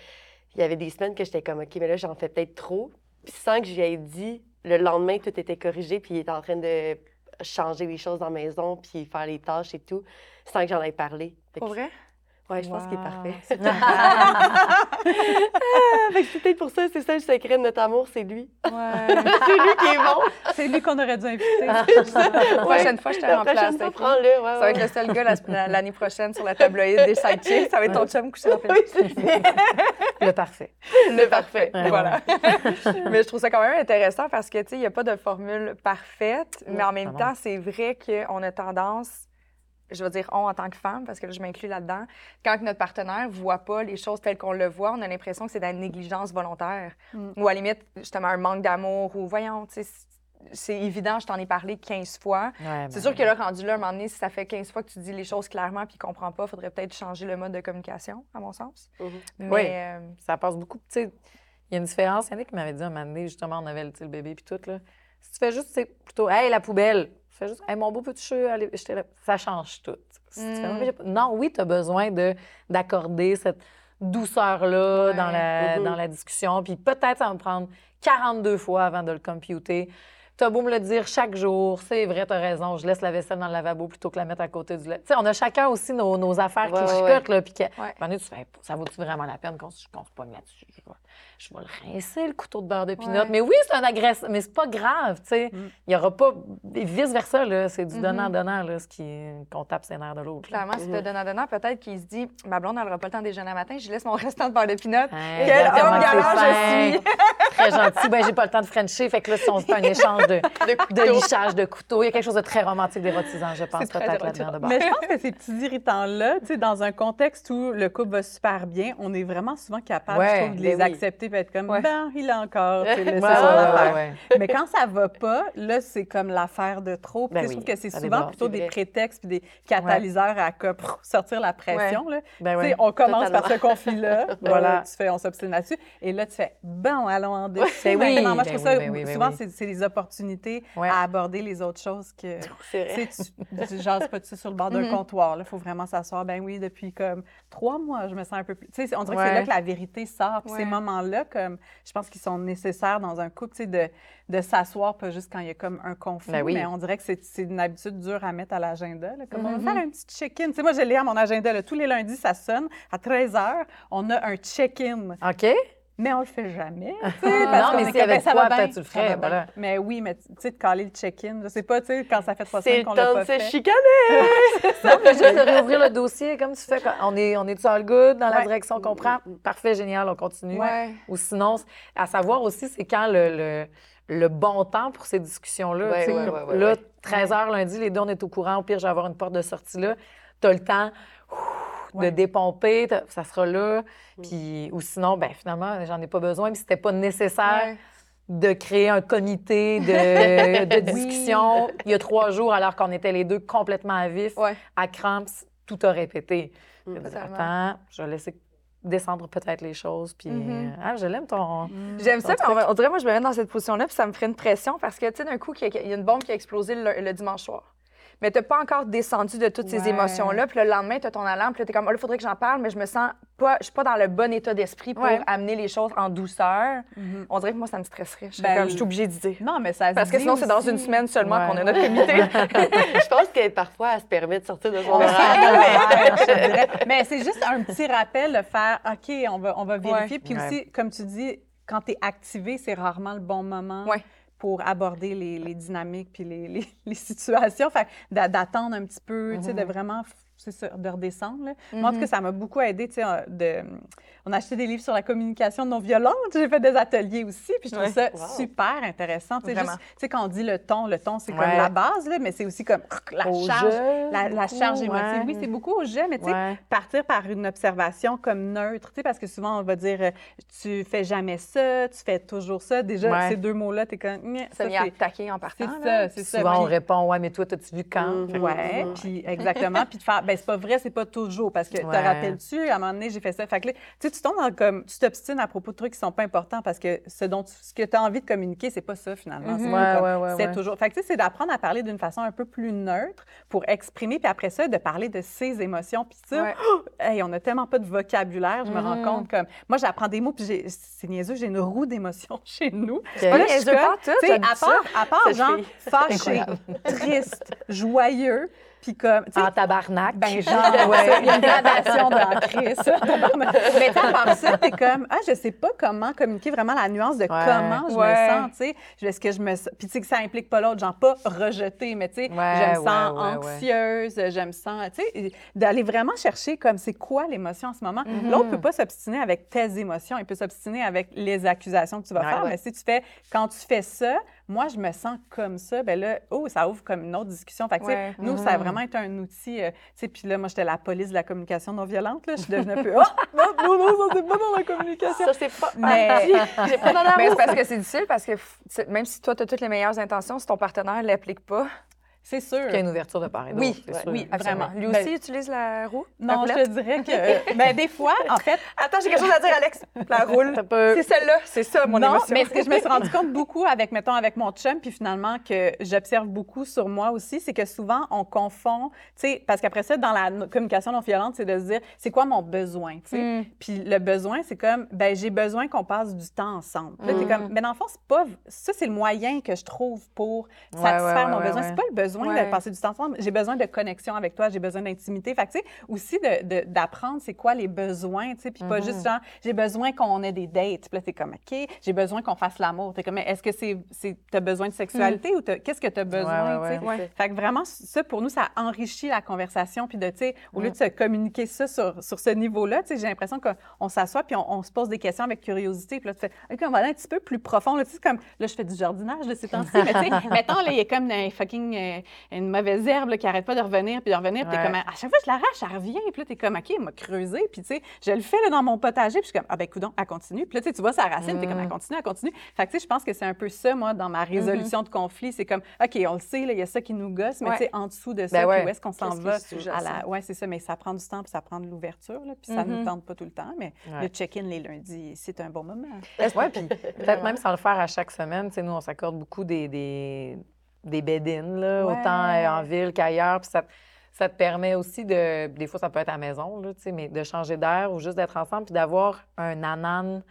il y avait des semaines que j'étais comme, OK, mais là, j'en fais peut-être trop. Puis sans que je lui ai dit, le lendemain, tout était corrigé, puis il était en train de changer les choses dans la maison, puis faire les tâches et tout, sans que j'en aie parlé. Pour vrai? Oui, je pense qu'il est parfait. ah, c'est peut-être pour ça, c'est ça le secret de notre amour, c'est lui. Ouais. c'est lui qui est bon. C'est lui qu'on aurait dû inviter. la prochaine fois, je te remplace. La prochaine fois, le Ouais, ça va être le seul gars l'année prochaine sur la tabloïde des sidekicks. Ça va être ton chum couché dans le parfait. Le parfait, voilà. mais je trouve ça quand même intéressant parce que, tu sais, il n'y a pas de formule parfaite, mais en même temps, c'est vrai qu'on a tendance je veux dire on en tant que femme, parce que là, je m'inclus là-dedans, quand notre partenaire ne voit pas les choses telles qu'on le voit, on a l'impression que c'est de la négligence volontaire. Mm. Ou à la limite, justement, un manque d'amour, ou voyons, tu sais, c'est évident, je t'en ai parlé 15 fois. c'est sûr que là, rendu là, à un moment donné, si ça fait 15 fois que tu dis les choses clairement puis qu'il ne comprend pas, il faudrait peut-être changer le mode de communication, à mon sens. Mm-hmm. Mais, oui, euh, ça passe beaucoup. Il y a une différence. Il y en a qui m'avait dit un moment donné, justement, on avait le bébé puis tout, là. Si tu fais juste, c'est plutôt, hey, la poubelle, fais juste, hey, mon beau allez, ça change tout. Mm. non, oui, tu as besoin d'accorder cette douceur-là dans, la, mm-hmm. dans la discussion. Puis peut-être ça va me prendre 42 fois avant de le computer. T'as beau me le dire chaque jour, c'est vrai, t'as raison, je laisse la vaisselle dans le lavabo plutôt que la mettre à côté du lait. Tu sais, on a chacun aussi nos, nos affaires qui chicotent, là, puis que, tu fais, ça vaut-tu vraiment la peine qu'on se pogne là-dessus? Je vais le rincer, le couteau de beurre de pinot. Mais oui, c'est un agresseur, mais c'est pas grave, tu sais. Mm. Il y aura pas... Vice-versa, là, c'est du mm-hmm. donnant-donnant, là, ce qui... qu'on tape ses nerfs de l'autre. Clairement, c'est le donnant-donnant. Peut-être qu'il se dit, ma blonde, elle n'aura pas le temps de déjeuner matin, je laisse mon restant de beurre de pinot. Quel homme galant je suis! très gentil. Ben, j'ai pas le temps de frencher, fait que là, si on se fait un échange de, de, lichage de couteau, il y a quelque chose de très romantique, d'érotisant, je pense, peut-être là-dedans de Mais je pense que ces petits irritants-là, tu sais, dans un contexte où le couple va super bien, on est vraiment souvent capable, je trouve, de les accepter et être comme, ben, il a encore, Mais quand ça va pas, là, c'est comme l'affaire de trop. Ben je trouve que c'est souvent plutôt des prétextes puis des catalyseurs à sortir la pression. Là. Ben on commence par ce conflit-là. voilà. Tu fais, on s'obstine là-dessus. Et là, tu fais, bon, allons en dessus. Ben oui, Moi, je trouve ça, souvent, c'est des opportunités à aborder les autres choses que. Tu, tu jases pas sur le bord d'un mm-hmm. comptoir. Il faut vraiment s'asseoir. Ben oui, depuis comme trois mois, je me sens un peu plus. Tu sais, on dirait que c'est là que la vérité sort. Puis ces moments-là, comme je pense qu'ils sont nécessaires dans un couple, tu sais, de, de s'asseoir, pas juste quand il y a comme un conflit, ben mais on dirait que c'est une habitude dure à mettre à l'agenda. Comme on va mm-hmm. faire un petit check-in. Tu sais, moi, je l'ai à mon agenda. Là, tous les lundis, ça sonne. À 13 h, on a un check-in. OK mais on le fait jamais. non, mais si avec toi, peut-être tu le ferais. Voilà. Mais oui, mais tu sais, de caler le check-in, je sais pas, tu sais, quand ça fait trois semaines qu'on l'a pas fait. C'est chicaner! ça fait juste de réouvrir le dossier, comme tu fais. Quand on est, on est all good dans la direction qu'on prend? Parfait, génial, on continue. Ou sinon, à savoir aussi, c'est quand le, le, bon temps pour ces discussions-là. là, 13 h lundi, les deux, on est au courant. Au pire, je vais avoir une porte de sortie là. Tu as le temps de dépomper, ça sera là. Mm. Puis, ou sinon, ben finalement, j'en ai pas besoin, puis c'était pas nécessaire. de créer un comité de, de discussion il y a trois jours, alors qu'on était les deux complètement à vif, à Cramps, tout a répété. Mm. Attends, je vais laisser descendre peut-être les choses. Puis, mm-hmm. ah, je l'aime ton. J'aime ça. On, dirait, moi, je me mets dans cette position-là, puis ça me ferait une pression parce que, tu sais, d'un coup, il y, a une bombe qui a explosé le dimanche soir mais tu n'as pas encore descendu de toutes ces émotions-là. Puis le lendemain, tu as ton alarme, puis tu es comme, oh, il faudrait que j'en parle, mais je me sens pas, je suis pas dans le bon état d'esprit pour amener les choses en douceur. Mm-hmm. On dirait que moi, ça me stresserait. Je, ben, suis obligée d'y dire. Non, mais ça Parce que sinon, c'est dans une semaine seulement qu'on a notre comité. je pense que parfois, elle se permet de sortir de son mais c'est juste un petit rappel de faire, OK, on va, on va vérifier. Puis aussi, comme tu dis, quand tu es activé, c'est rarement le bon moment. Ouais pour aborder les, dynamiques puis les, les, situations. Fait d'attendre un petit peu, tu sais, de mm-hmm. vraiment c'est ça, de redescendre. Moi, en tout cas, mm-hmm. ça m'a beaucoup aidé. De... On a acheté des livres sur la communication non violente. J'ai fait des ateliers aussi. Puis je trouve ça super intéressant. Tu sais, quand on dit le ton, le ton, c'est comme la base, là, mais c'est aussi comme la charge, la, charge émotive. Oui, c'est beaucoup au jeu, mais tu sais, partir par une observation comme neutre, tu sais, parce que souvent, on va dire euh, tu fais jamais ça, tu fais toujours ça. Déjà, ces deux mots-là, tu es comme. Ça vient attaquer en partant. C'est ça, c'est ça. Souvent, on répond Ouais, mais toi, as-tu vu quand? Oui, puis exactement. puis de faire ben, c'est pas vrai, c'est pas toujours. Parce que, te rappelles-tu, à un moment donné, j'ai fait ça. Fait que tu tombes dans comme, tu t'obstines à propos de trucs qui sont pas importants parce que ce, dont ce que tu as envie de communiquer, c'est pas ça, finalement. Mm-hmm. C'est toujours. Fait que, c'est d'apprendre à parler d'une façon un peu plus neutre pour exprimer, puis après ça, de parler de ses émotions. Puis ça, hey, on a tellement pas de vocabulaire, je me rends mm-hmm. compte comme. Moi, j'apprends des mots, puis c'est niaiseux, j'ai une roue d'émotions chez nous. Okay. Pas je tout, à part, à part genre, fâché, triste, joyeux, puis comme. En tabarnak. Ben, genre, ouais. il y a une gradation crise. Mais tu part ça, t'es comme, ah, je sais pas comment communiquer vraiment la nuance de comment je me sens, tu sais. Est-ce que je me Puis tu sais que ça implique pas l'autre, genre pas rejeter, mais tu sais, je me sens anxieuse, je me sens, tu sais, d'aller vraiment chercher comme c'est quoi l'émotion en ce moment? Mm-hmm. L'autre peut pas s'obstiner avec tes émotions, il peut s'obstiner avec les accusations que tu vas faire, mais si tu fais, quand tu fais ça, moi, je me sens comme ça, ben là, oh, ça ouvre comme une autre discussion. Fait que, nous, ça a mm-hmm. vraiment été un outil, euh, tu sais, puis là, moi, j'étais la police de la communication non violente, là, je suis devenue un peu, oh, non, non, non, ça, c'est pas dans la communication. Ça, c'est pas, mais, pas dans la Mais c'est parce que c'est difficile, parce que même si toi, tu as toutes les meilleures intentions, si ton partenaire ne l'applique pas, c'est sûr. Qu'il y a une ouverture de part et Oui, oui, vraiment. Lui ben, aussi utilise la roue? Non, je te dirais que. ben, des fois, en fait. Attends, j'ai quelque chose à dire, Alex. La roule. C'est celle-là, c'est ça, mon non, émotion. mais ce que je me suis rendu compte beaucoup avec, mettons, avec mon chum, puis finalement, que j'observe beaucoup sur moi aussi, c'est que souvent, on confond, tu sais, parce qu'après ça, dans la communication non violente, c'est de se dire, c'est quoi mon besoin, tu sais? Mm. Puis le besoin, c'est comme, ben, j'ai besoin qu'on passe du temps ensemble. Là, t'es mm. comme, mais dans le fond, c'est pas. Ça, c'est le moyen que je trouve pour satisfaire mon besoin. C'est pas le besoin besoin de passer du temps ensemble. J'ai besoin de connexion avec toi, j'ai besoin d'intimité. Fait que, tu sais, aussi d'apprendre c'est quoi les besoins, tu sais, puis pas juste mm-hmm. genre, j'ai besoin qu'on ait des dates. Puis là, t'es comme, OK, j'ai besoin qu'on fasse l'amour. T'es comme, mais est-ce que c'est, t'as besoin de sexualité mm. ou qu'est-ce que t'as besoin, tu sais? Fait que vraiment, ça, pour nous, ça enrichit la conversation. Puis de, tu sais, au lieu de se communiquer ça sur, sur ce niveau-là, tu sais, j'ai l'impression qu'on s'assoit puis on, se pose des questions avec curiosité. Puis là, tu fais, OK, on va aller un petit peu plus profond. Là, tu sais, comme, là, je fais du jardinage de ces temps-ci, mais tu sais, mettons, là, il y a comme un fucking euh, une mauvaise herbe qui arrête pas de revenir, puis de revenir, puis t'es comme, à chaque fois je l'arrache, elle revient, puis là, t'es comme, OK, il m'a creusé, puis tu sais, je le fais là, dans mon potager, puis je suis comme, ah ben, coudon, elle continue. Puis là, tu vois sa racine, t'es comme, elle mm. continue, elle continue. Fait que, tu sais, je pense que c'est un peu ça, moi, dans ma résolution de conflit, c'est comme, OK, on le sait, il y a ça qui nous gosse, mais tu sais, en dessous de ça, ben où est-ce qu'on s'en va à la. Ouais, c'est ça, mais ça prend du temps, puis ça prend de l'ouverture, puis ça nous mm-hmm. tente pas tout le temps, mais le check-in les lundis, c'est un bon moment. Ouais, puis peut-être même sans le faire à chaque semaine, tu sais, nous, on s'accorde beaucoup des des bédines, là, autant euh, en ville qu'ailleurs. Puis ça, ça, te permet aussi de. Des fois, ça peut être à la maison, là, mais de changer d'air ou juste d'être ensemble, puis d'avoir un anan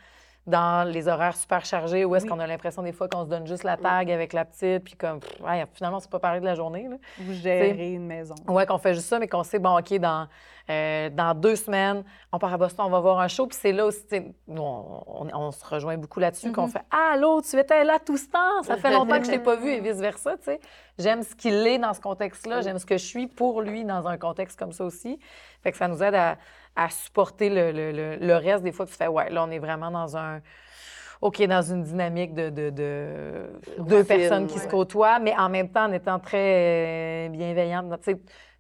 dans les horaires super chargés où est-ce qu'on a l'impression des fois qu'on se donne juste la tag avec la petite, puis comme, ouais, finalement, c'est pas parler de la journée. Là. Vous gérez une maison. Ouais, qu'on fait juste ça, mais qu'on sait, bon, OK, dans, euh, dans deux semaines, on part à Boston, on va voir un show, puis c'est là aussi, nous, on, se rejoint beaucoup là-dessus, qu'on mm-hmm. fait, ah, l'autre, tu étais là tout ce temps, ça fait longtemps que je t'ai pas vu, et vice-versa, tu sais. J'aime ce qu'il est dans ce contexte-là, j'aime ce que je suis pour lui dans un contexte comme ça aussi. Fait que ça nous aide à à supporter le, le, le, reste. Des fois, tu fais, ouais, là, on est vraiment dans un. OK, dans une dynamique de, de, de deux personnes qui se côtoient, mais en même temps en étant très bienveillantes.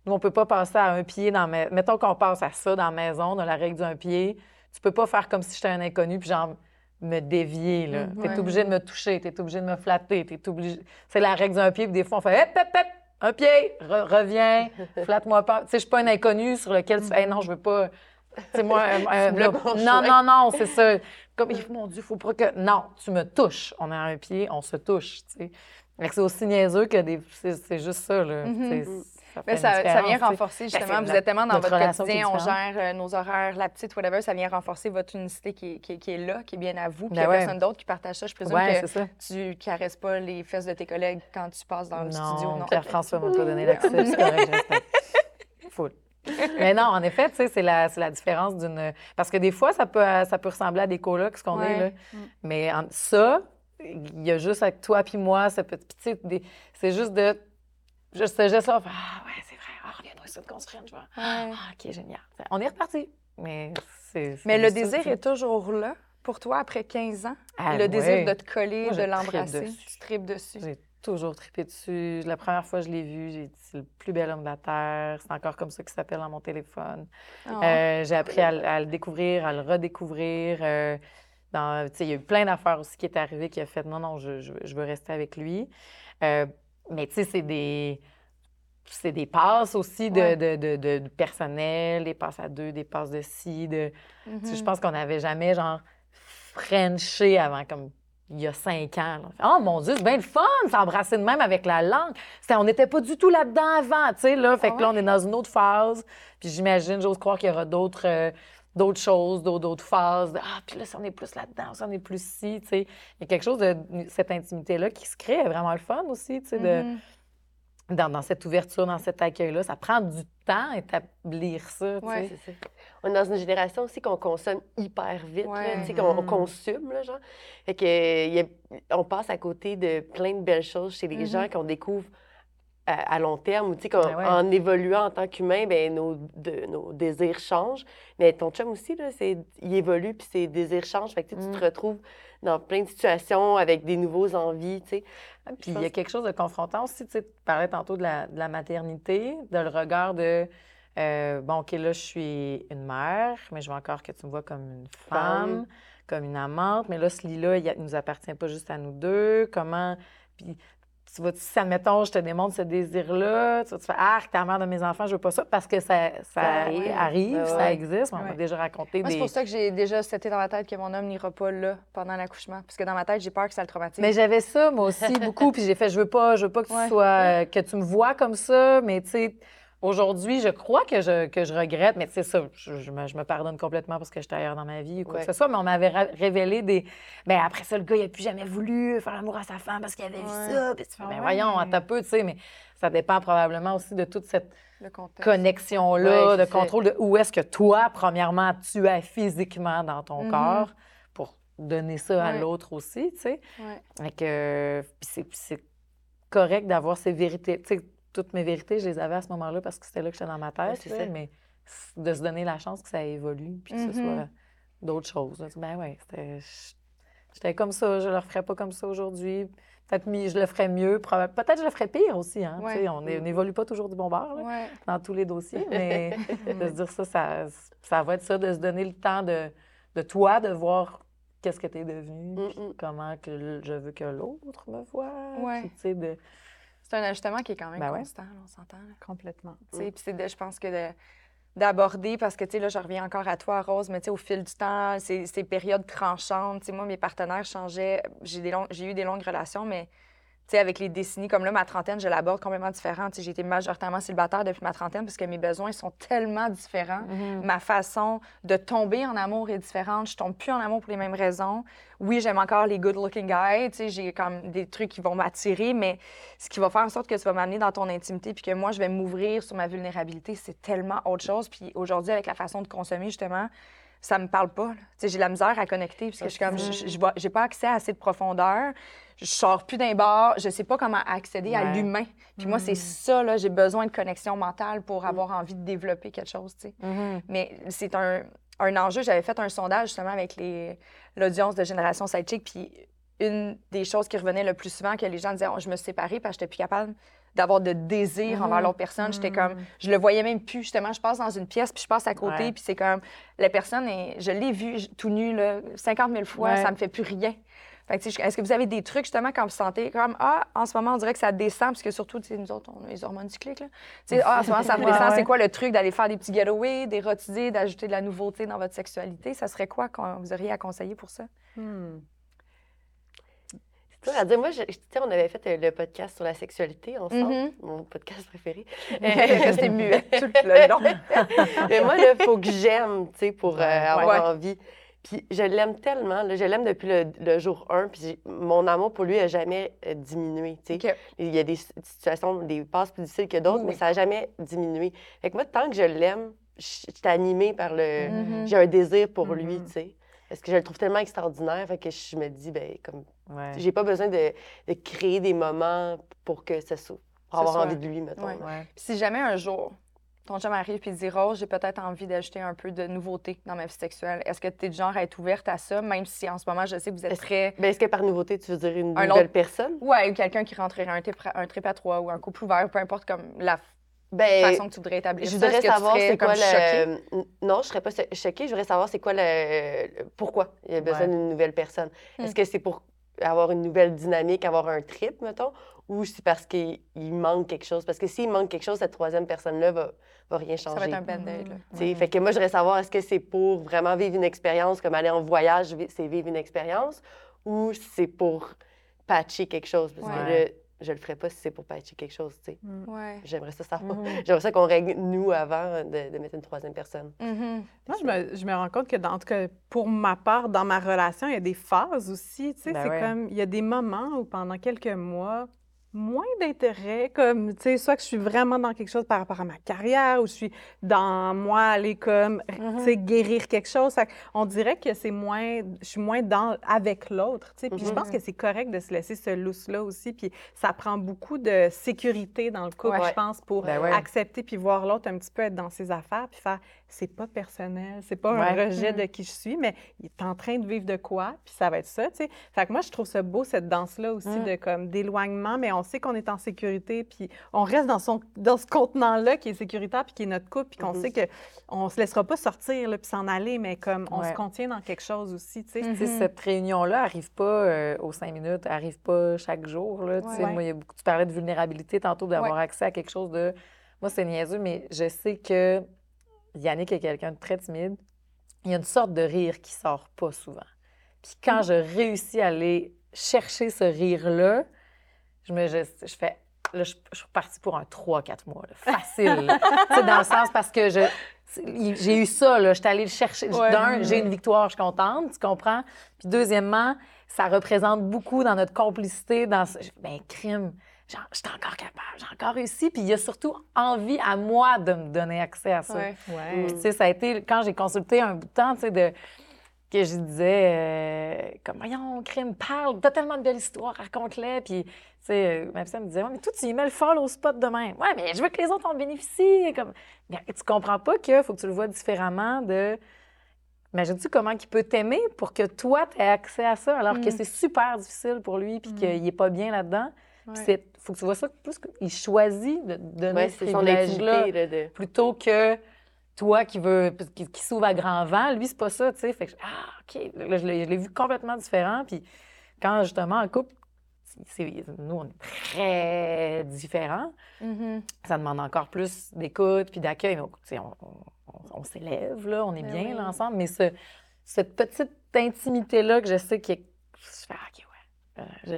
Nous, on peut pas passer à un pied dans... Mettons qu'on passe à ça dans la maison, dans la règle d'un pied. Tu peux pas faire comme si j'étais un inconnu, puis genre me dévier. Là. Mm-hmm. es obligé de me toucher, tu es obligé de me flatter, t'es obligé... C'est la règle d'un pied, puis des fois, on fait hop, hop, hop, un pied, reviens, flatte-moi pas. Tu sais, je suis pas un inconnu sur lequel tu fais, non, je veux pas... C'est moi, non, non, non, c'est ça. Comme, mon Dieu, faut pas que. Non, tu me touches. On a un pied, on se touche. Tu sais. C'est aussi niaiseux que des. C'est juste ça, là. Mm-hmm. Ça, Mais ça, ça, vient renforcer ben, justement, vous êtes tellement dans votre quotidien, on gère euh, nos horaires, la petite, whatever, ça vient renforcer votre unicité qui, qui, qui est là, qui est bien à vous, puis il n'y a ben personne d'autre qui partage ça. Je présume que ça. tu caresses pas les fesses de tes collègues quand tu passes dans le studio. Non, Pierre-François m'a pas donné l'accès, c'est correct, Full. Mais non, en effet, tu sais, c'est la, la, différence d'une... Parce que des fois, ça peut, ça peut ressembler à des colocs, ce qu'on est, là. Mm. Mais ça, il y a juste avec toi puis moi, ça peut... c'est juste de Juste ce geste-là, ah ouais, c'est vrai, ah, reviens-nous ici de construire, je vois. Ah, OK, génial. On est reparti. Mais c'est. Mais le désir est toujours là pour toi après 15 ans? Ah, le désir de te coller, de l'embrasser. Tu tripes dessus. J'ai toujours trippé dessus. La première fois que je l'ai vu, j'ai dit c'est le plus bel homme de la Terre. C'est encore comme ça qu'il s'appelle dans mon téléphone. Euh, j'ai appris à, le découvrir, à le redécouvrir. Euh, il y a eu plein d'affaires aussi qui est arrivé qui a fait non, non, je, je, veux rester avec lui. Euh, mais tu sais, c'est des. C'est des passes aussi de, de, de, personnel, des passes à deux, des passes de ci. De... Je mm-hmm. pense qu'on n'avait jamais, genre, Frenché avant, comme il y a cinq ans. Oh mon Dieu, c'est bien le fun, s'embrasser de même avec la langue. on n'était pas du tout là-dedans avant, tu sais, là. Fait que là, on est dans une autre phase. Puis j'imagine, j'ose croire qu'il y aura d'autres. Euh, d'autres choses, d'autres phases. ah, puis là, si on est plus là-dedans, si on est plus ci, tu sais. Il y a quelque chose de cette intimité-là qui se crée, vraiment le fun aussi, tu sais, de, mm-hmm. dans, cette ouverture, dans cet accueil-là. Ça prend du temps à établir ça, tu sais. On est dans une génération aussi qu'on consomme hyper vite, tu sais, qu'on mm-hmm. consomme, là, genre. Fait que, on passe à côté de plein de belles choses chez les mm-hmm. gens qu'on découvre à, long terme, ou tu sais, ben en évoluant en tant qu'humain, ben nos, nos désirs changent. Mais ton chum aussi, là, il évolue, puis ses désirs changent. Fait que tu te mm. retrouves dans plein de situations avec des nouveaux envies, tu sais. Ah, puis il y a quelque chose de confrontant aussi, tu sais, tu parlais tantôt de la, de la maternité, de le regard de... Euh, bon, OK, là, je suis une mère, mais je veux encore que tu me vois comme une femme, comme une amante. Mais là, ce lit-là, il ne nous appartient pas juste à nous deux. Comment... Puis tu vas, si, admettons, je te démontre ce désir-là, tu vas te faire Ah, ta mère de mes enfants, je veux pas ça, parce que ça, ça, arrive, ça existe. On m'a déjà raconté Moi, C'est pour ça que j'ai déjà c'était dans ma tête que mon homme n'ira pas là pendant l'accouchement, parce que dans ma tête, j'ai peur que ça le traumatise. Mais j'avais ça, moi aussi, beaucoup, puis j'ai fait Je veux pas, je veux pas que tu sois, que tu me vois comme ça, mais tu sais, Aujourd'hui, je crois que je, que je regrette, mais c'est ça, je, me, pardonne complètement parce que j'étais ailleurs dans ma vie ou quoi que ce soit, mais on m'avait révélé des. Bien, après ça, le gars, il n'a plus jamais voulu faire l'amour à sa femme parce qu'il avait vu ça. Puis tu fais, ben voyons, à peu, tu sais, mais ça dépend probablement aussi de toute cette connexion-là, de contrôle de où est-ce que toi, premièrement, tu es physiquement dans ton mm-hmm. corps pour donner ça à l'autre aussi, tu sais. Ouais. que, c'est correct d'avoir ces vérités. Tu sais, toutes mes vérités, je les avais à ce moment-là parce que c'était là que j'étais dans ma tête. mais de se donner la chance que ça évolue puis que ce soit mm-hmm. d'autres choses. Ben ouais, J'étais comme ça, je le referais pas comme ça aujourd'hui. Peut-être je le ferais mieux. Peut-être je le ferais pire aussi. Hein, On n'évolue pas toujours du bon bord dans tous les dossiers, mais de se dire ça, ça, ça, va être ça, de se donner le temps de, de toi, de voir qu'est-ce que tu es devenu, comment que je veux que l'autre me voit. De, c'est un ajustement qui est quand même ben constant, on s'entend. Complètement. Puis c'est je pense que d'aborder, parce que, tu sais, là, je reviens encore à toi, Rose, mais tu sais, au fil du temps, ces, ces périodes tranchantes, tu sais, moi, mes partenaires changeaient. J'ai eu des longues relations, mais sais, avec les décennies, comme là, ma trentaine, je l'aborde complètement différent. J'ai été majoritairement célibataire depuis ma trentaine parce que mes besoins sont tellement différents. Mm-hmm. Ma façon de tomber en amour est différente. Je tombe plus en amour pour les mêmes raisons. Oui, j'aime encore les good-looking guys. J'ai comme des trucs qui vont m'attirer, mais ce qui va faire en sorte que tu vas m'amener dans ton intimité puis que moi, je vais m'ouvrir sur ma vulnérabilité, c'est tellement autre chose. Puis aujourd'hui, avec la façon de consommer, justement, ça me parle pas. J'ai la misère à connecter parce que je suis comme, j'ai pas accès à assez de profondeur. Je sors plus d'un bar, je sais pas comment accéder à l'humain. Puis moi, c'est mm. ça, là, j'ai besoin de connexion mentale pour avoir envie de développer quelque chose, tu sais. Mm-hmm. Mais c'est un, un, enjeu. J'avais fait un sondage justement avec l'audience de Génération Sidechick, puis une des choses qui revenait le plus souvent, que les gens disaient oh, Je me suis séparée parce que j'étais plus capable d'avoir de désir envers l'autre personne. J'étais comme, je le voyais même plus. Justement, je passe dans une pièce, puis je passe à côté, puis c'est comme, la personne, est, je l'ai vu tout nu là, 50 000 fois, ça me fait plus rien. Est-ce que vous avez des trucs justement quand vous sentez comme Ah, en ce moment, on dirait que ça descend, parce que surtout, nous autres, on a les hormones cycliques. Là. ah, en ce moment, ça descend. C'est quoi le truc d'aller faire des petits getaways, des rotisés, d'ajouter de la nouveauté dans votre sexualité? Ça serait quoi qu'on vous auriez à conseiller pour ça? Hmm. À dire. Moi, je, on avait fait euh, le podcast sur la sexualité ensemble, mm-hmm. mon podcast préféré. C'était muet tout le long. Mais moi, il faut que j'aime, tu sais, pour euh, avoir envie. Puis je l'aime tellement, je l'aime depuis le, jour 1, puis mon amour pour lui n'a jamais euh, diminué. Il y a des situations, des passes plus difficiles que d'autres, mais ça n'a jamais diminué. Fait que moi, tant que je l'aime, je suis animée par le. Mm-hmm. J'ai un désir pour lui, mm-hmm. tu sais. Parce que je le trouve tellement extraordinaire, fait que je me dis, ben comme. J'ai pas besoin de, créer des moments pour que ça soit. pour avoir envie de lui, mettons. Si jamais un jour, ton chum arrive et dit Rose, j'ai peut-être envie d'ajouter un peu de nouveauté dans ma vie sexuelle. Est-ce que tu es du genre à être ouverte à ça, même si en ce moment, je sais que vous êtes très. Ben, est-ce que par nouveauté, tu veux dire une nouvelle personne? Oui, ou quelqu'un qui rentrerait un, un trip à trois ou un couple ouvert, peu importe comme la ben, façon que tu voudrais établir je voudrais savoir c'est quoi le. Non, je serais pas choquée. Je voudrais savoir c'est quoi le. Pourquoi il y a besoin d'une nouvelle personne. Hmm. Est-ce que c'est pour avoir une nouvelle dynamique, avoir un trip, mettons, ou c'est parce qu'il manque quelque chose? Parce que s'il manque quelque chose, cette troisième personne-là va va rien changer. Ça va être un band-aid. Mm. Fait que moi, je voudrais savoir, est-ce que c'est pour vraiment vivre une expérience, comme aller en voyage, c'est vivre une expérience, ou c'est pour patcher quelque chose? Parce que là, je le ferais pas si c'est pour patcher quelque chose, tu sais. Mm. Ouais. J'aimerais ça savoir. Mm-hmm. J'aimerais ça qu'on règle, nous, avant de, mettre une troisième personne. Mm-hmm. Moi, je me, je me, rends compte que, dans, en tout cas, pour ma part, dans ma relation, il y a des phases aussi, tu sais. Ben c'est comme, il y a des moments où pendant quelques mois, moins d'intérêt, comme, tu sais, soit que je suis vraiment dans quelque chose par rapport à ma carrière ou je suis dans moi aller comme, tu sais, mm-hmm. guérir quelque chose. on dirait que c'est moins, je suis moins dans avec l'autre, tu sais. Puis je pense mm-hmm. que c'est correct de se laisser ce lousse-là aussi. Puis ça prend beaucoup de sécurité dans le couple, je pense, pour ben accepter puis voir l'autre un petit peu être dans ses affaires puis faire, c'est pas personnel, c'est pas un rejet mm-hmm. de qui je suis, mais il est en train de vivre de quoi, puis ça va être ça, tu sais. Fait que moi, je trouve ça beau, cette danse-là aussi, mm. de comme d'éloignement, mais on sait qu'on est en sécurité, puis on reste dans, son, dans ce contenant-là qui est sécuritaire, puis qui est notre couple, puis qu'on mm-hmm. sait qu'on se laissera pas sortir, là, puis s'en aller, mais comme on se contient dans quelque chose aussi, tu sais. Mm-hmm. Cette réunion-là arrive pas euh, aux cinq minutes, arrive pas chaque jour, là, tu sais. Moi, il y a beaucoup, tu parlais de vulnérabilité tantôt, d'avoir accès à quelque chose de... Moi, c'est niaiseux, mais je sais que Yannick est quelqu'un de très timide. Il y a une sorte de rire qui sort pas souvent. Puis quand je réussis à aller chercher ce rire-là, je me je, fais là, je, suis partie pour un 3-4 mois, facile. C'est dans le sens parce que je, j'ai eu ça, là. J'étais allée le chercher. D'un, j'ai une victoire, je suis contente, tu comprends? Puis deuxièmement, ça représente beaucoup dans notre complicité, dans... Ben, crime j'ai encore capable, j'ai encore réussi. Puis il y a surtout envie à moi de me donner accès à ça. Ouais. Tu sais, ça a été, quand j'ai consulté un bout de temps, tu sais, de que je disais, euh, comme, voyons, crime, parle, t'as tellement de belles histoires, raconte-les. Puis, tu sais, ma fille me disait, ouais, mais toi, tu y mets le follow au spot demain. Ouais, mais je veux que les autres en bénéficient. Comme, mais tu comprends pas qu'il faut que tu le vois différemment de. Imagine-tu comment il peut t'aimer pour que toi, tu aies accès à ça, alors que mm. c'est super difficile pour lui, puis mm. qu'il n'est pas bien là-dedans. Il faut que tu vois ça plus qu'il choisit de donner ce privilège-là de... plutôt que toi qui veux qui, s'ouvre à grand vent. Lui, c'est pas ça, tu sais. Fait que, ah, OK. je l'ai vu complètement différent. Puis quand, justement, en couple, nous, on est très différents. Mm-hmm. Ça demande encore plus d'écoute puis d'accueil. On, on, on s'élève, là, on est ben bien là, ensemble. Mais ce, cette petite intimité-là que je sais qui est. Je OK, euh,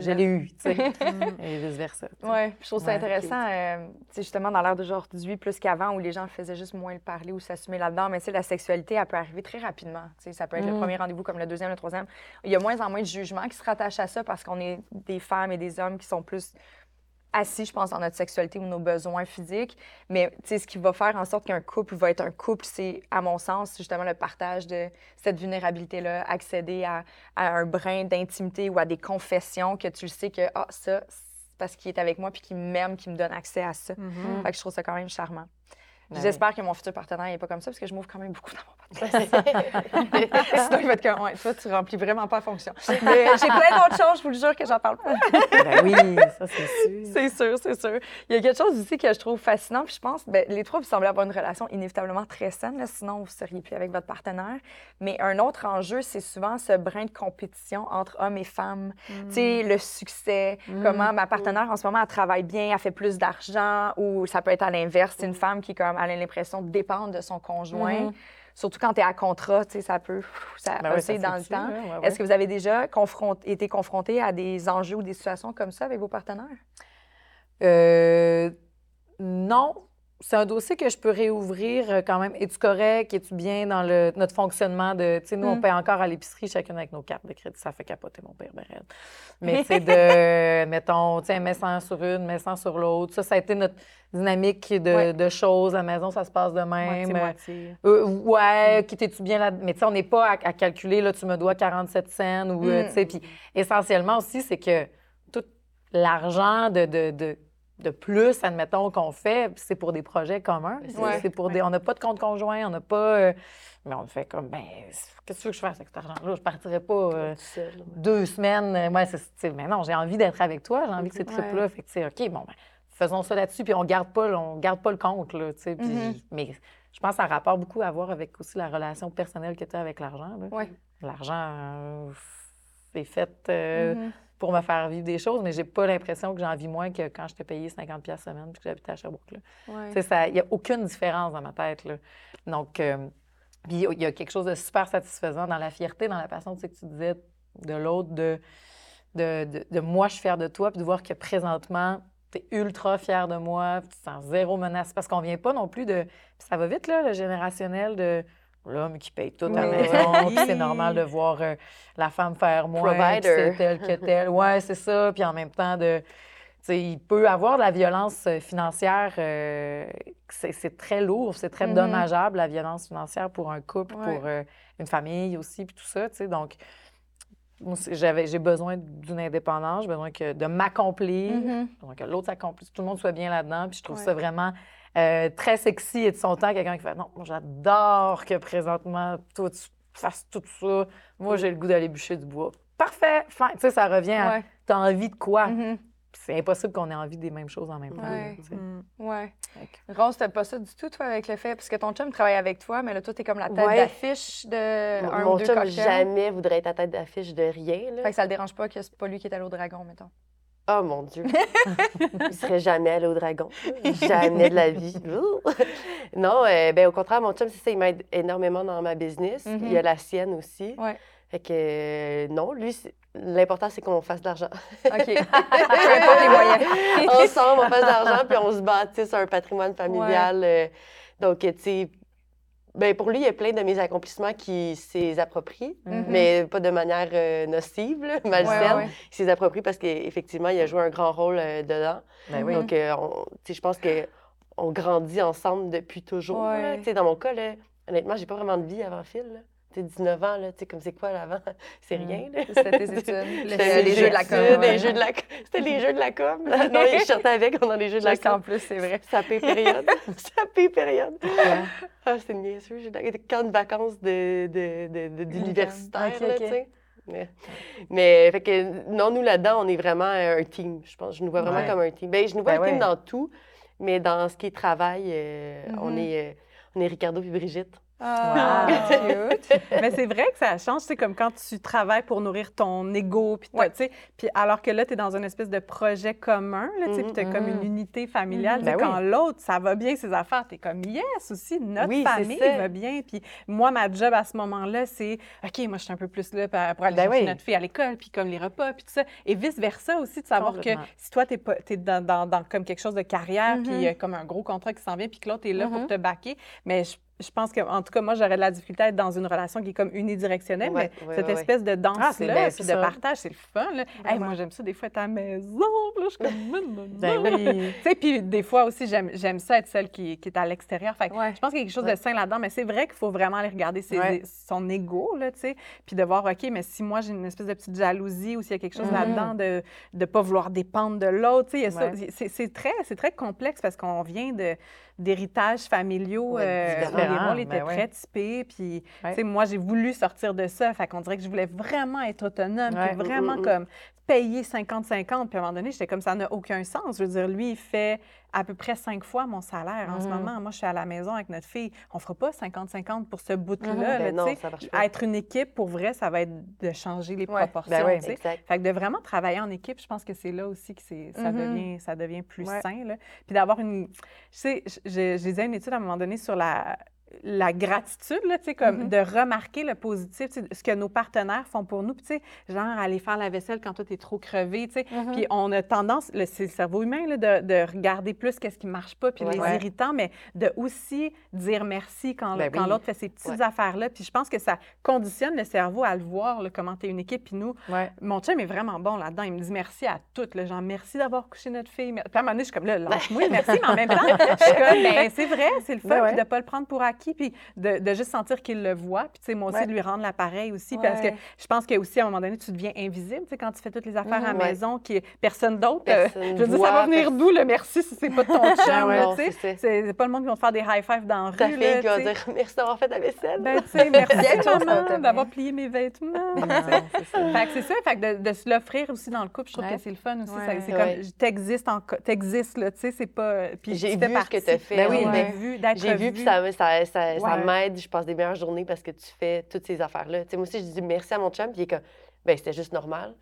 je, l'ai eu, tu sais, et vice-versa. Oui, je trouve ça intéressant, euh, justement, dans l'ère d'aujourd'hui, plus qu'avant, où les gens faisaient juste moins le parler ou s'assumer là-dedans, mais la sexualité, elle peut arriver très rapidement. Ça peut être le mm. premier rendez-vous comme le deuxième, le troisième. Il y a moins en moins de jugements qui se rattachent à ça parce qu'on est des femmes et des hommes qui sont plus assis, je pense, dans notre sexualité ou nos besoins physiques. Mais ce qui va faire en sorte qu'un couple va être un couple, c'est, à mon sens, justement le partage de cette vulnérabilité-là, accéder à, un brin d'intimité ou à des confessions que tu sais que, ah, ça, c'est parce qu'il est avec moi puis qu'il m'aime, qu'il me donne accès à ça. Mm-hmm. Fait que je trouve ça quand même charmant. J'espère que mon futur partenaire n'est pas comme ça parce que je m'ouvre quand même beaucoup dans mon Sinon, il va être comme, ouais, toi, tu remplis vraiment pas la fonction. Mais j'ai plein d'autres choses, je vous le jure, que j'en parle pas. ben oui, ça, c'est sûr. C'est sûr, c'est sûr. Il y a quelque chose aussi que je trouve fascinant, puis je pense, ben, les trois, vous semblez avoir une relation inévitablement très saine, là, sinon vous ne seriez plus avec votre partenaire. Mais un autre enjeu, c'est souvent ce brin de compétition entre hommes et femmes. Tu sais, le succès, comment ma partenaire, en ce moment, elle travaille bien, elle fait plus d'argent, ou ça peut être à l'inverse, c'est une femme qui, comme, elle a l'impression de dépendre de son conjoint. Surtout quand tu es à contrat, tu sais, ça peut ça Ben oui, passer ça dans le temps. Est-ce que vous avez déjà été confronté à des enjeux ou des situations comme ça avec vos partenaires? Euh, non. C'est un dossier que je peux réouvrir euh, quand même. Es-tu correct? Es-tu bien dans le, notre fonctionnement de. Tu sais, nous, on Mm. paye encore à l'épicerie chacune avec nos cartes de crédit. Ça fait capoter mon père, ben raide. Mais tu sais, de. mettons, tu sais, mets 100 sur une, mets 100 sur l'autre. Ça, ça a été notre dynamique de, Ouais. de choses. À la maison, ça se passe de même. Moitié-moitié. Euh, ouais, qui t'es-tu bien là? Mais tu sais, on n'est pas à, à calculer, là, tu me dois 47 cents ou, euh, Mm. tu sais, puis essentiellement aussi, c'est que tout l'argent de, de, de, de plus, admettons, qu'on fait, c'est pour des projets communs. C'est Ouais. c'est pour des... On n'a pas de compte conjoint, on n'a pas... euh, mais on fait comme, ben, qu'est-ce que tu veux que je fasse avec cet argent-là? Je partirais pas euh, Tout seul, ouais. deux semaines. euh, Ouais, c'est, mais non, j'ai envie d'être avec toi, j'ai envie que ces Ouais. trips-là. Fait que, tu sais, OK, bon, ben, faisons ça là-dessus, puis on garde pas, on garde pas le compte, là, tu sais. puis- Mhm. Mais je pense que ça a rapport beaucoup à voir avec aussi la relation personnelle que tu as avec l'argent. Oui. L'argent, euh, c'est fait euh, Mhm. Pour me faire vivre des choses, mais j'ai pas l'impression que j'en vis moins que quand je t'ai payé 50 pièces semaine puis que j'habitais à Sherbrooke. Ouais. Il n'y a aucune différence dans ma tête. Là. Donc, euh, puis il y a quelque chose de super satisfaisant dans la fierté, dans la passion, tu sais, que tu disais de l'autre, de, de, de, de moi, je suis fière de toi, puis de voir que présentement, tu es ultra fière de moi, puis tu sens zéro menace. Parce qu'on vient pas non plus de. Puis ça va vite, là, le générationnel de l'homme qui paye tout à la Oui. maison, puis c'est normal de voir euh, la femme faire moins, c'est tel que tel. Ouais, c'est ça. Puis en même temps, de. il peut avoir de la violence euh, financière, euh, c'est très lourd, c'est très Mhm. dommageable, la violence financière pour un couple, Ouais. pour euh, une famille aussi, puis tout ça, tu sais. Donc, j'ai besoin d'une indépendance, j'ai besoin que, de m'accomplir, Mhm. besoin que l'autre s'accomplisse, que tout le monde soit bien là-dedans. Puis je trouve Ouais. ça vraiment euh, très sexy et de son temps, quelqu'un qui fait Non, moi j'adore que présentement, toi, tu fasses tout ça. Moi, j'ai le goût d'aller bûcher du bois. Parfait, fin. Tu sais, ça revient à Ouais. t'as envie de quoi? Mhm. Puis C'est impossible qu'on ait envie des mêmes choses en même temps. Ouais. tu sais. Mm. Ouais. Rose, t'as pas ça du tout, toi, avec le fait, parce que ton chum travaille avec toi, mais là, toi, t'es comme la tête Ouais. d'affiche de Mon- un Mon ou deux chum cocktails. jamais voudrait être à tête d'affiche de rien. Là. Fait que ça le dérange pas que c'est pas lui qui est allé au dragon, mettons. Oh mon Dieu. Il serait jamais allé au dragon. Jamais de la vie. Non, euh, ben, au contraire, mon chum, c'est ça, il m'aide énormément dans ma business. Mhm. Il y a la sienne aussi. Ouais. Fait que euh, non, lui, l'important, c'est qu'on fasse de l'argent. OK. Les moyens. Ensemble, on fasse de l'argent, puis on se bâtisse un patrimoine familial. euh, donc, tu sais, ben, pour lui, il y a plein de mes accomplissements qui s'est approprient, Mhm. mais pas de manière euh, nocive, là, malsaine. Ouais, ouais, ouais. Il s'est approprié parce qu'effectivement, il a joué un grand rôle euh, dedans. Ben oui. Donc, euh, je pense qu'on grandit ensemble depuis toujours. là. Ouais. Tu sais, Dans mon cas, là, honnêtement, j'ai pas vraiment de vie avant Phil. là. Sais, 19 ans, là, tu sais, comme c'est quoi là, avant? C'est rien. là. C'était tes études. C'était les jeux de la com. com. C'était les jeux de la com. non, je sortais avec dans les jeux de la sais, en com. plus, c'est vrai. Ça paye période. Ça paye période. Ah, c'est niaiseux. J'ai des camps de vacances de, de, de, de- d'universitaires, Ok, là, tu sais. Mais, mais, fait que, non, nous, là-dedans, on est vraiment un team, je pense. Je nous vois vraiment Ouais. comme un team. Ben, je nous vois Ben un team dans tout, mais dans ce qui est travail, euh, on, Mhm. est, euh, on est Ricardo et Brigitte. Ah, Wow. cute. Mais c'est vrai que ça change, c'est comme quand tu travailles pour nourrir ton ego, puis Ouais. tu sais, puis alors que là, tu es dans une espèce de projet commun, là, tu sais, puis tu as comme une unité familiale. Tu sais, Ben Quand l'autre, ça va bien, ses affaires, tu es comme, yes, aussi, notre Oui, famille ça. va bien. Puis moi, ma job à ce moment-là, c'est, OK, moi, je suis un peu plus là pour aller Ben chercher oui. notre fille à l'école, puis comme les repas, puis tout ça. Et vice-versa aussi, de savoir que si toi, tu es, dans, dans- dans comme quelque chose de carrière, puis y a comme un gros contrat qui s'en vient, puis que l'autre est là pour te backer, mais je, je pense que, en tout cas, moi, j'aurais de la difficulté à être dans une relation qui est comme unidirectionnelle, Ouais, mais cette espèce de Ah, danse-là, puis c'est de partage, c'est le fun. Là. Hey, moi, j'aime ça des fois être à la maison, là, je suis comme... Ben oui. Tu sais, puis des fois aussi, j'aime j'aime ça être celle qui, qui est à l'extérieur. Fait Ouais. je pense qu'il y a quelque chose Ouais. de sain là-dedans, mais c'est vrai qu'il faut vraiment aller regarder ses- son ego, là, tu sais, puis de voir, OK, mais si moi, j'ai une espèce de petite jalousie ou s'il y a quelque chose Mhm. là-dedans de ne pas vouloir dépendre de l'autre, tu sais. C'est- c'est très, c'est très complexe parce qu'on vient de, d'héritages familiaux. Ouais, euh, étaient ben ouais. très typés. Puis, Ouais. tu sais, moi, j'ai voulu sortir de ça. Fait qu'on dirait que je voulais vraiment être autonome, Ouais. puis vraiment Mm, mm, mm. comme payer 50-50. Puis à un moment donné, j'étais comme ça n'a aucun sens. Je veux dire, lui, il fait à peu près cinq fois mon salaire en ce Mhm. moment. Moi, je suis à la maison avec notre fille. On fera pas 50-50 pour ce bout-là. Mhm. là, Ben non, ça marche pas. Être une équipe, pour vrai, ça va être de changer les Ouais. proportions. Ben oui. Exact. Fait que de vraiment travailler en équipe, je pense que c'est là aussi que ça, Mhm. devient, ça devient plus Ouais. sain. Là. Puis d'avoir une. Je sais, je, je- je lisais une étude à un moment donné sur la, la gratitude, là, comme Mhm. de remarquer le positif, ce que nos partenaires font pour nous. Puis, genre aller faire la vaisselle quand toi, t'es trop crevé, sais. Mhm. Puis on a tendance, c'est le cerveau humain, là, de, de regarder plus qu'est-ce qui marche pas, puis Ouais. les irritants, mais de aussi dire merci quand, Ben quand oui. l'autre fait ces petites Ouais. affaires-là. Puis je pense que ça conditionne le cerveau à le voir, là, comment t'es une équipe. Puis nous, Ouais. mon chum est vraiment bon là-dedans. Il me dit merci à toutes. Là, genre, merci d'avoir couché notre fille. Puis à un moment donné, je suis comme, là, lâche-moi, merci, mais en même temps, je suis comme, ben, c'est vrai, c'est le fun. Ben de ne pas le prendre pour acquis, puis de, de juste sentir qu'il le voit. Puis, tu sais, moi aussi, Ouais. de lui rendre l'appareil aussi. Parce que je pense que aussi, à un moment donné, tu deviens invisible, tu sais, quand tu fais toutes les affaires à la Mhm. Ouais. maison, qui personne d'autre. euh, je veux dire, ça va venir d'où le merci si c'est pas ton chum, Ah non, tu sais. c'est pas le monde qui va te faire des high fives dans la rue. Ta fille qui va dire merci d'avoir fait la vaisselle. Ben, tu sais, merci maman d'avoir plié mes vêtements. Fait que c'est ça, fait que de, de se l'offrir aussi dans le couple, je trouve que c'est le fun aussi. C'est comme, t'existes, t'existes, là, tu sais, c'est pas... Puis J'ai vu ce que t'as fait, Ben oui, d'être vu, d'être J'ai vu, puis ça, ça, m'aide. Je passe des meilleures journées parce que tu fais toutes ces affaires-là. Tu sais, moi aussi, je dis merci à mon chum, puis il est comme, ben c'était juste normal.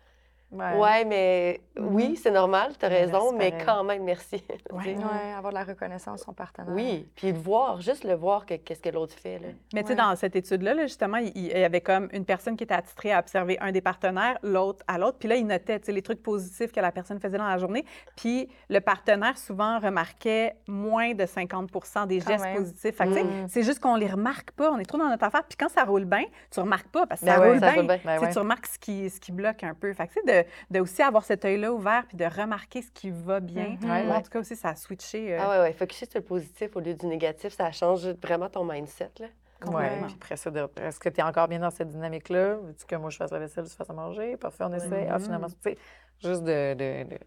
Ouais, mais oui, c'est normal, tu as raison, mais quand même, merci. Tu Ouais. avoir de la reconnaissance, son partenaire. Oui, puis le voir, juste le voir, que- qu'est-ce que l'autre fait. Là. Mais tu sais, dans cette étude-là, là, justement, il il y avait comme une personne qui était attitrée à observer un des partenaires, l'autre à l'autre. Puis là, il notait tu sais, les trucs positifs que la personne faisait dans la journée. Puis le partenaire, souvent, remarquait moins de 50% des Quand gestes même. positifs. Mm. c'est juste qu'on les remarque pas. On est trop dans notre affaire. Puis quand ça roule bien, tu remarques pas parce que Ben ça ouais, roule ça bien. roule bien. Ben Tu sais, ouais. Tu remarques ce qui, ce qui bloque un peu. Fait que, tu sais, de, de aussi avoir cet œil-là ouvert puis de remarquer ce qui va bien. Mhm. En tout cas, aussi, ça a switché. euh, Ah ouais, ouais, focusser sur le positif au lieu du négatif, ça change vraiment ton mindset. Là. Ouais, Complètement. puis après ça, de- est-ce que tu es encore bien dans cette dynamique-là? Veux-tu que moi je fasse la vaisselle, tu fasses à manger? Parfait, on essaie. Ah, finalement, tu sais, juste de, de, de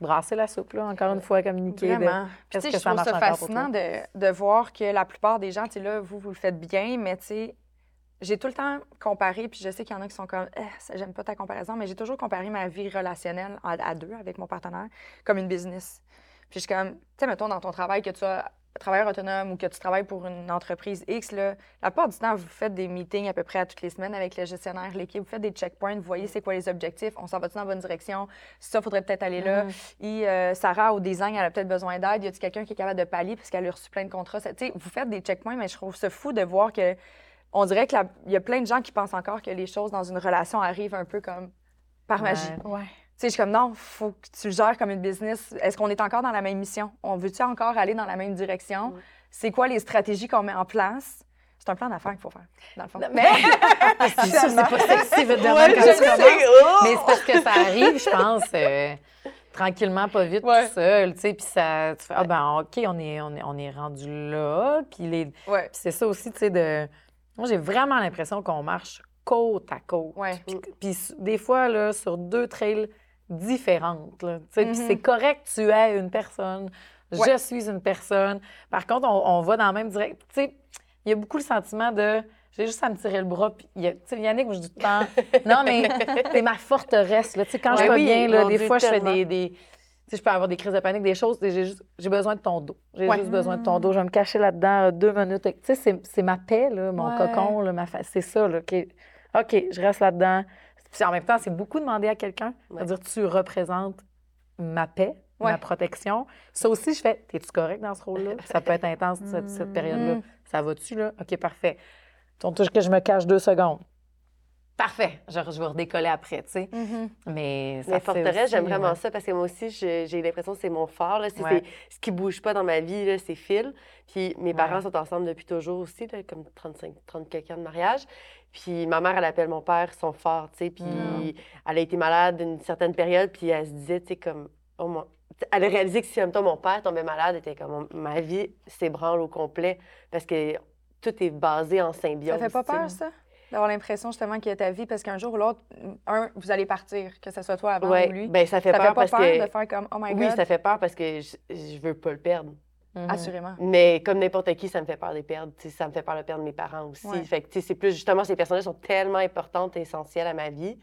brasser la soupe, là, encore une fois, communiquer. Vraiment. Puis, qu'est-ce tu sais, que je ça trouve ça fascinant de, de voir que la plupart des gens, tu sais, là, vous, vous le faites bien, mais tu sais, j'ai tout le temps comparé, puis je sais qu'il y en a qui sont comme, Eh, ça, j'aime pas ta comparaison, mais j'ai toujours comparé ma vie relationnelle à, à deux avec mon partenaire comme une business. Puis je suis comme, tu sais, mettons dans ton travail que tu as travailleur autonome ou que tu travailles pour une entreprise X, là, la plupart du temps, vous faites des meetings à peu près à toutes les semaines avec le gestionnaire, l'équipe, vous faites des checkpoints, vous voyez c'est quoi les objectifs, on s'en va-tu dans la bonne direction, ça, faudrait peut-être aller là. Et euh, Sarah, au design, elle a peut-être besoin d'aide. Y a-t-il quelqu'un qui est capable de pallier parce qu'elle a reçu plein de contrats? Ça- Tu sais, vous faites des checkpoints, mais je trouve ça fou de voir que on dirait qu'il y a plein de gens qui pensent encore que les choses dans une relation arrivent un peu comme par magie. Ouais. Tu sais, je suis comme non, faut que tu le gères comme une business. Est-ce qu'on est encore dans la même mission? On veut-tu encore aller dans la même direction? Mm. C'est quoi les stratégies qu'on met en place? C'est un plan d'affaires qu'il faut faire, dans le fond. Mais c'est pas sexy, Ouais. Oh! Mais c'est parce que ça arrive, je pense, euh, tranquillement, pas vite, Ouais. tout seul, tu sais, puis ça, tu fais, ah ben OK, on est, on est, on est rendu là, puis les... Ouais. c'est ça aussi, tu sais, de... Moi, j'ai vraiment l'impression qu'on marche côte à côte. Ouais. Puis, puis des fois, là, sur deux trails différentes, là, puis Mhm. c'est correct, tu es une personne, je suis une personne. Par contre, on, on va dans la même direction. Tu sais, il y a beaucoup le sentiment de j'ai juste à me tirer le bras. Puis, tu sais, Yannick, je dis tout le temps, non, mais c'est ma forteresse. Là. Tu sais, quand je vais oui, bien, là, des fois, je fais des. Je peux avoir des crises de panique, des choses. J'ai juste j'ai besoin de ton dos. J'ai Ouais. juste besoin de ton dos. Je vais me cacher là-dedans euh, deux minutes. Tu sais, c'est- c'est ma paix, là, mon Ouais. cocon, là, ma fa- c'est ça. Là, OK, OK, je reste là-dedans. Puis en même temps, c'est beaucoup demander à quelqu'un. Ouais. C'est-à-dire, tu représentes ma paix, ma protection. Ça aussi, je fais, es-tu correct dans ce rôle-là? Ça peut être intense, cette, cette période-là. Mm. Ça va-tu, là? OK, parfait. Ton touche que je me cache deux secondes. Parfait. Je, je vais redécoller après, tu sais. Mais ça Mais fait forteresse, j'aime vraiment ça parce que moi aussi, j'ai l'impression que c'est mon fort. Là. Ouais. ce qui bouge pas dans ma vie, là, c'est Phil. Puis mes parents Ouais. sont ensemble depuis toujours aussi, là, comme 35, 30 quelqu'un de mariage. Puis ma mère, elle appelle mon père son fort, tu sais. Puis Mm. elle a été malade une certaine période, puis elle se disait, tu sais, comme... Oh, mon- Elle a réalisé que si, en même temps, mon père tombait malade, était comme, ma vie s'ébranle au complet parce que tout est basé en symbiose. Ça fait pas peur, ça? D'avoir l'impression justement qu'il y a ta vie parce qu'un jour ou l'autre, un, vous allez partir, que ce soit toi avant Ouais, ou lui. ben ça fait ça peur fait pas parce peur que... de faire comme Oh my Oui, God. ça fait peur parce que je, je veux pas le perdre. Mhm. Assurément. Mais comme n'importe qui, ça me fait peur de perdre. ça me fait peur de perdre mes parents aussi. Fait que c'est plus justement, ces personnes-là sont tellement importantes et essentielles à ma vie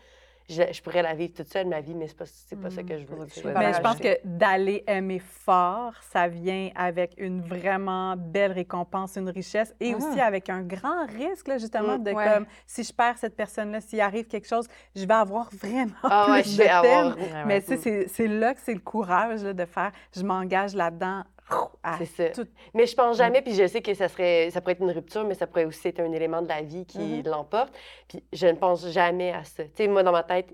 je, pourrais la vivre toute seule, ma vie, mais c'est pas, pas ça que je veux. mais je pense que d'aller aimer fort, ça vient avec une vraiment belle récompense, une richesse et aussi ah. avec un grand risque, là, justement, mm, de comme, si je perds cette personne-là, s'il arrive quelque chose, je vais avoir vraiment ah, plus de peine. mais tu sais, c'est là que c'est le courage de faire, je m'engage là-dedans c'est ça. Mais je pense jamais, puis je sais que ça serait, ça pourrait être une rupture, mais ça pourrait aussi être un élément de la vie qui mm-hmm. l'emporte. Puis je ne pense jamais à ça. Tu sais, moi, dans ma tête,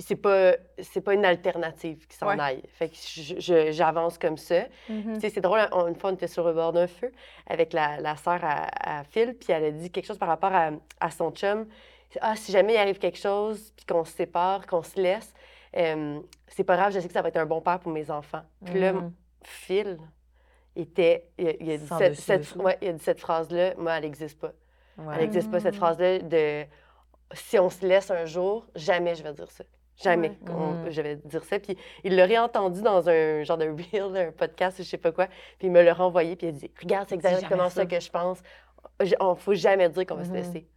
c'est pas c'est pas une alternative qui s'en aille. Fait que j'avance comme ça. Mm-hmm. Tu sais, c'est drôle, une fois, on était sur le bord d'un feu avec la, la sœur à, Phil, puis elle a dit quelque chose par rapport à, son chum. Ah, si jamais il arrive quelque chose, puis qu'on se sépare, qu'on se laisse, euh, c'est pas grave, je sais que ça va être un bon père pour mes enfants. Puis là, Phil était. Il, a, dit cette, ouais, il a dit cette phrase-là, moi, elle n'existe pas. Elle n'existe pas, cette mm. phrase-là de si on se laisse un jour, jamais je vais dire ça. Jamais mm. je vais dire ça. Puis il l'a réentendu dans un genre de reel, un podcast, je sais pas quoi. Puis il me l'a renvoyé, puis il a dit Regarde, c'est exactement ça. que je pense. Il ne faut jamais dire qu'on va se mm-hmm. laisser.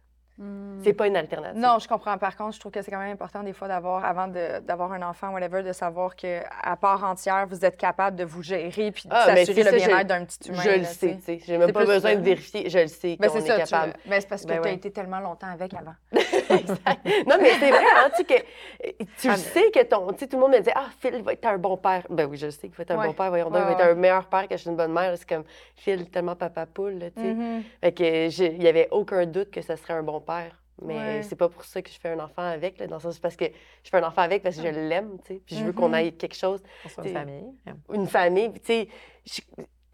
Hmm. C'est pas une alternative. Non, je comprends. Par contre, je trouve que c'est quand même important des fois d'avoir, avant d'avoir un enfant, whatever, de savoir qu'à part entière, vous êtes capable de vous gérer puis de ah, s'assurer le bien-être d'un petit humain. Je le sais, tu sais. J'ai même pas besoin de vérifier. Je le sais qu'on est, capable. Mais c'est parce que ben tu as été tellement longtemps avec avant. non, mais c'est vrai, hein, tu, que, tu ah, sais que ton. Tu sais, tout le monde me dit Ah, Phil va être un bon père. Ben oui, je sais qu'il va être un bon père. Voyons donc, il va être un meilleur père que je suis une bonne mère. C'est comme Phil, tellement papa poule, tu sais. Mm-hmm. Fait que il y avait aucun doute que ce serait un bon père. Mais c'est pas pour ça que je fais un enfant avec. Là, dans le sens, parce que je fais un enfant avec parce que je ah. l'aime, tu sais. Puis je veux qu'on mm-hmm. ait quelque chose. une famille. Une famille. Tu sais,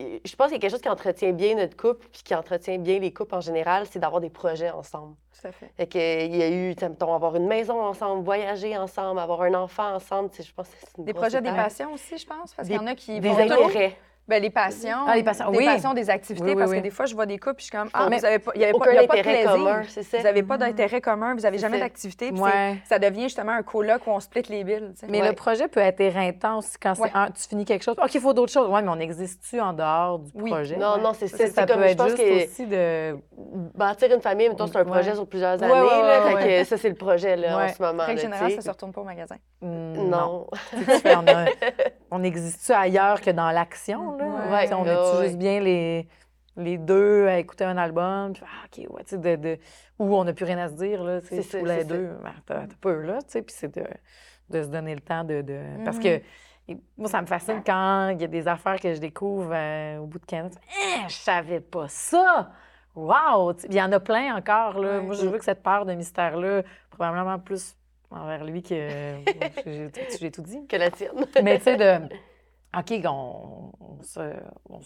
je, pense qu'il y a quelque chose qui entretient bien notre couple, puis qui entretient bien les couples en général, c'est d'avoir des projets ensemble. Tout à fait. Fait qu'il y a eu, mettons, avoir une maison ensemble, voyager ensemble, avoir un enfant ensemble, je pense que c'est une Des projets, des passions aussi, je pense, parce qu'il y en a qui Des intérêts. Ben, les passions. Ah, les passions, des passions, des activités, parce que des fois, je vois des couples, puis je suis comme, ah, mais vous avez pas, il y avait pas, y a pas de commun, c'est ça. Vous n'avez pas d'intérêt commun, vous n'avez jamais d'activité, puis ça devient justement un colloque où on split les billes. Mais le projet peut être éreintant aussi quand tu finis quelque chose. OK, il faut d'autres choses. Oui, mais on existe-tu en dehors du projet? Non, non, c'est ça. Ça peut être juste aussi de... Bâtir une famille, mettons, c'est un projet sur plusieurs années. Ça, c'est le projet là, en ce moment. Règle générale, ça ne se retourne pas au magasin. Hmm, non. On existe-tu ailleurs que dans l'action? On est juste bien les, les deux à écouter un album? Puis, ah, OK, ouais, tu sais, de, de, où on n'a plus rien à se dire, là, c'est tous les deux. Ben, t'as peu, là, tu sais, puis c'est de, de, se donner le temps de... de... Parce que mm-hmm. moi, ça me fascine quand il y a des affaires que je découvre euh, au bout de 15 ans. Eh, je savais pas ça! Wow! Il y en a plein encore. Là. Moi, je veux que cette part de mystère-là, probablement plus envers lui que. j'ai tout dit. Que la tienne. Mais tu sais, de. OK, on, on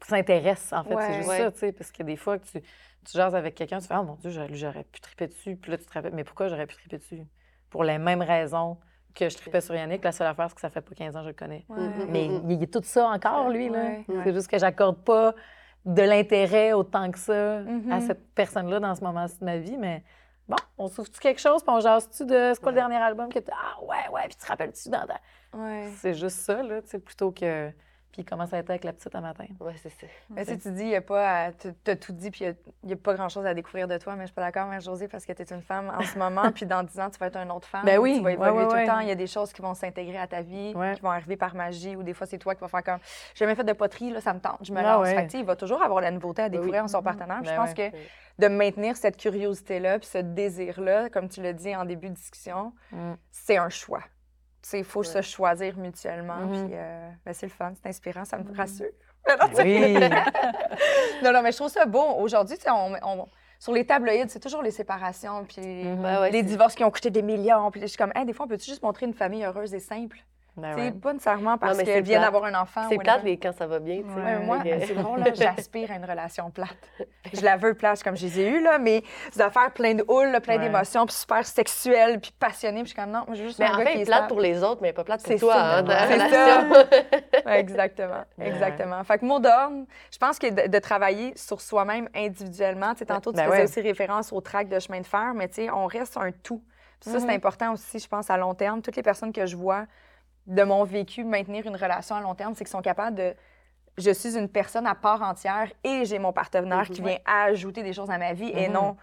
s'intéresse, en fait. c'est juste ça, tu sais, parce que des fois, que tu, tu jases avec quelqu'un, tu fais, oh mon Dieu, j'aurais pu triper dessus. Puis là, tu te rappelles, mais pourquoi j'aurais pu triper dessus? Pour les mêmes raisons que je tripais sur Yannick. La seule affaire, c'est que ça fait pas 15 ans que je le connais. Mais il y a tout ça encore, lui, là. C'est juste que j'accorde pas de l'intérêt autant que ça à mm-hmm. cette personne-là dans ce moment-ci de ma vie, mais bon, on souffre-tu quelque chose, puis on jase-tu de c'est quoi le dernier album que tu ah ouais, ouais, puis tu te rappelles-tu dans ta... C'est juste ça, là, tu sais, plutôt que. Puis comment ça a été avec la petite un matin. Oui, c'est ça. Mais si tu dis, il y a pas. Tu as tout dit, puis il n'y a, pas grand-chose à découvrir de toi, mais je suis pas d'accord avec Josée parce que tu es une femme en ce moment, puis dans 10 ans, tu vas être une autre femme. Ben oui. Tu vas évoluer tout le temps. Il y a des choses qui vont s'intégrer à ta vie, qui vont arriver par magie, ou des fois, c'est toi qui vas faire comme. J'ai jamais fait de poterie, là, ça me tente. Je me ah lance. Fait il va toujours avoir la nouveauté à ben découvrir en son partenaire. je ben pense que de maintenir cette curiosité-là, puis ce désir-là, comme tu l'as dit en début de discussion, mm. c'est un choix. Il faut se choisir mutuellement. Mm-hmm. Puis, euh, ben, c'est le fun, c'est inspirant, ça me mm-hmm. rassure. Oui. non, non, mais je trouve ça beau. Aujourd'hui, on, sur les tabloïds, c'est toujours les séparations, puis mm-hmm. les divorces qui ont coûté des millions. Puis je suis comme, des fois, on peut-tu juste montrer une famille heureuse et simple? Ben c'est pas nécessairement parce qu'elle vient d'avoir un enfant. C'est plate, mais quand ça va bien. moi, c'est drôle, j'aspire à une relation plate. Je la veux plate comme je les ai eues, là, mais des affaires plein de houle, plein d'émotions, puis super sexuelles, puis passionnées. Puis je suis comme, non, je juste mais un en fait, plate pour les autres, mais pas plate pour toi. Hein, c'est ça. exactement. Exactement. Fait que mot d'ordre, je pense que de, travailler sur soi-même individuellement, tu sais, tantôt, tu ben faisais aussi référence au track de chemin de fer, mais tu sais, on reste un tout. Puis ça, c'est mm-hmm. important aussi, je pense, à long terme. Toutes les personnes que je vois de mon vécu, maintenir une relation à long terme, c'est qu'ils sont capables de je suis une personne à part entière et j'ai mon partenaire qui vient ajouter des choses à ma vie et non,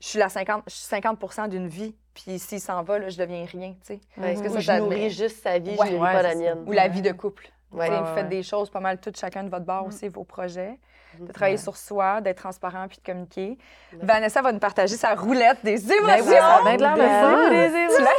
je suis la 50, je suis 50 d'une vie. Puis s'il s'en va, là, je deviens rien, tu sais. Est-ce que ça, je nourris juste sa vie, je nourris pas la mienne. Ou la vie de couple. vous faites des choses pas mal toutes chacun de votre bord aussi, vos projets de travailler sur soi, d'être transparent puis de communiquer. Vanessa va nous partager sa roulette des émotions. Ben oui, ça a l'air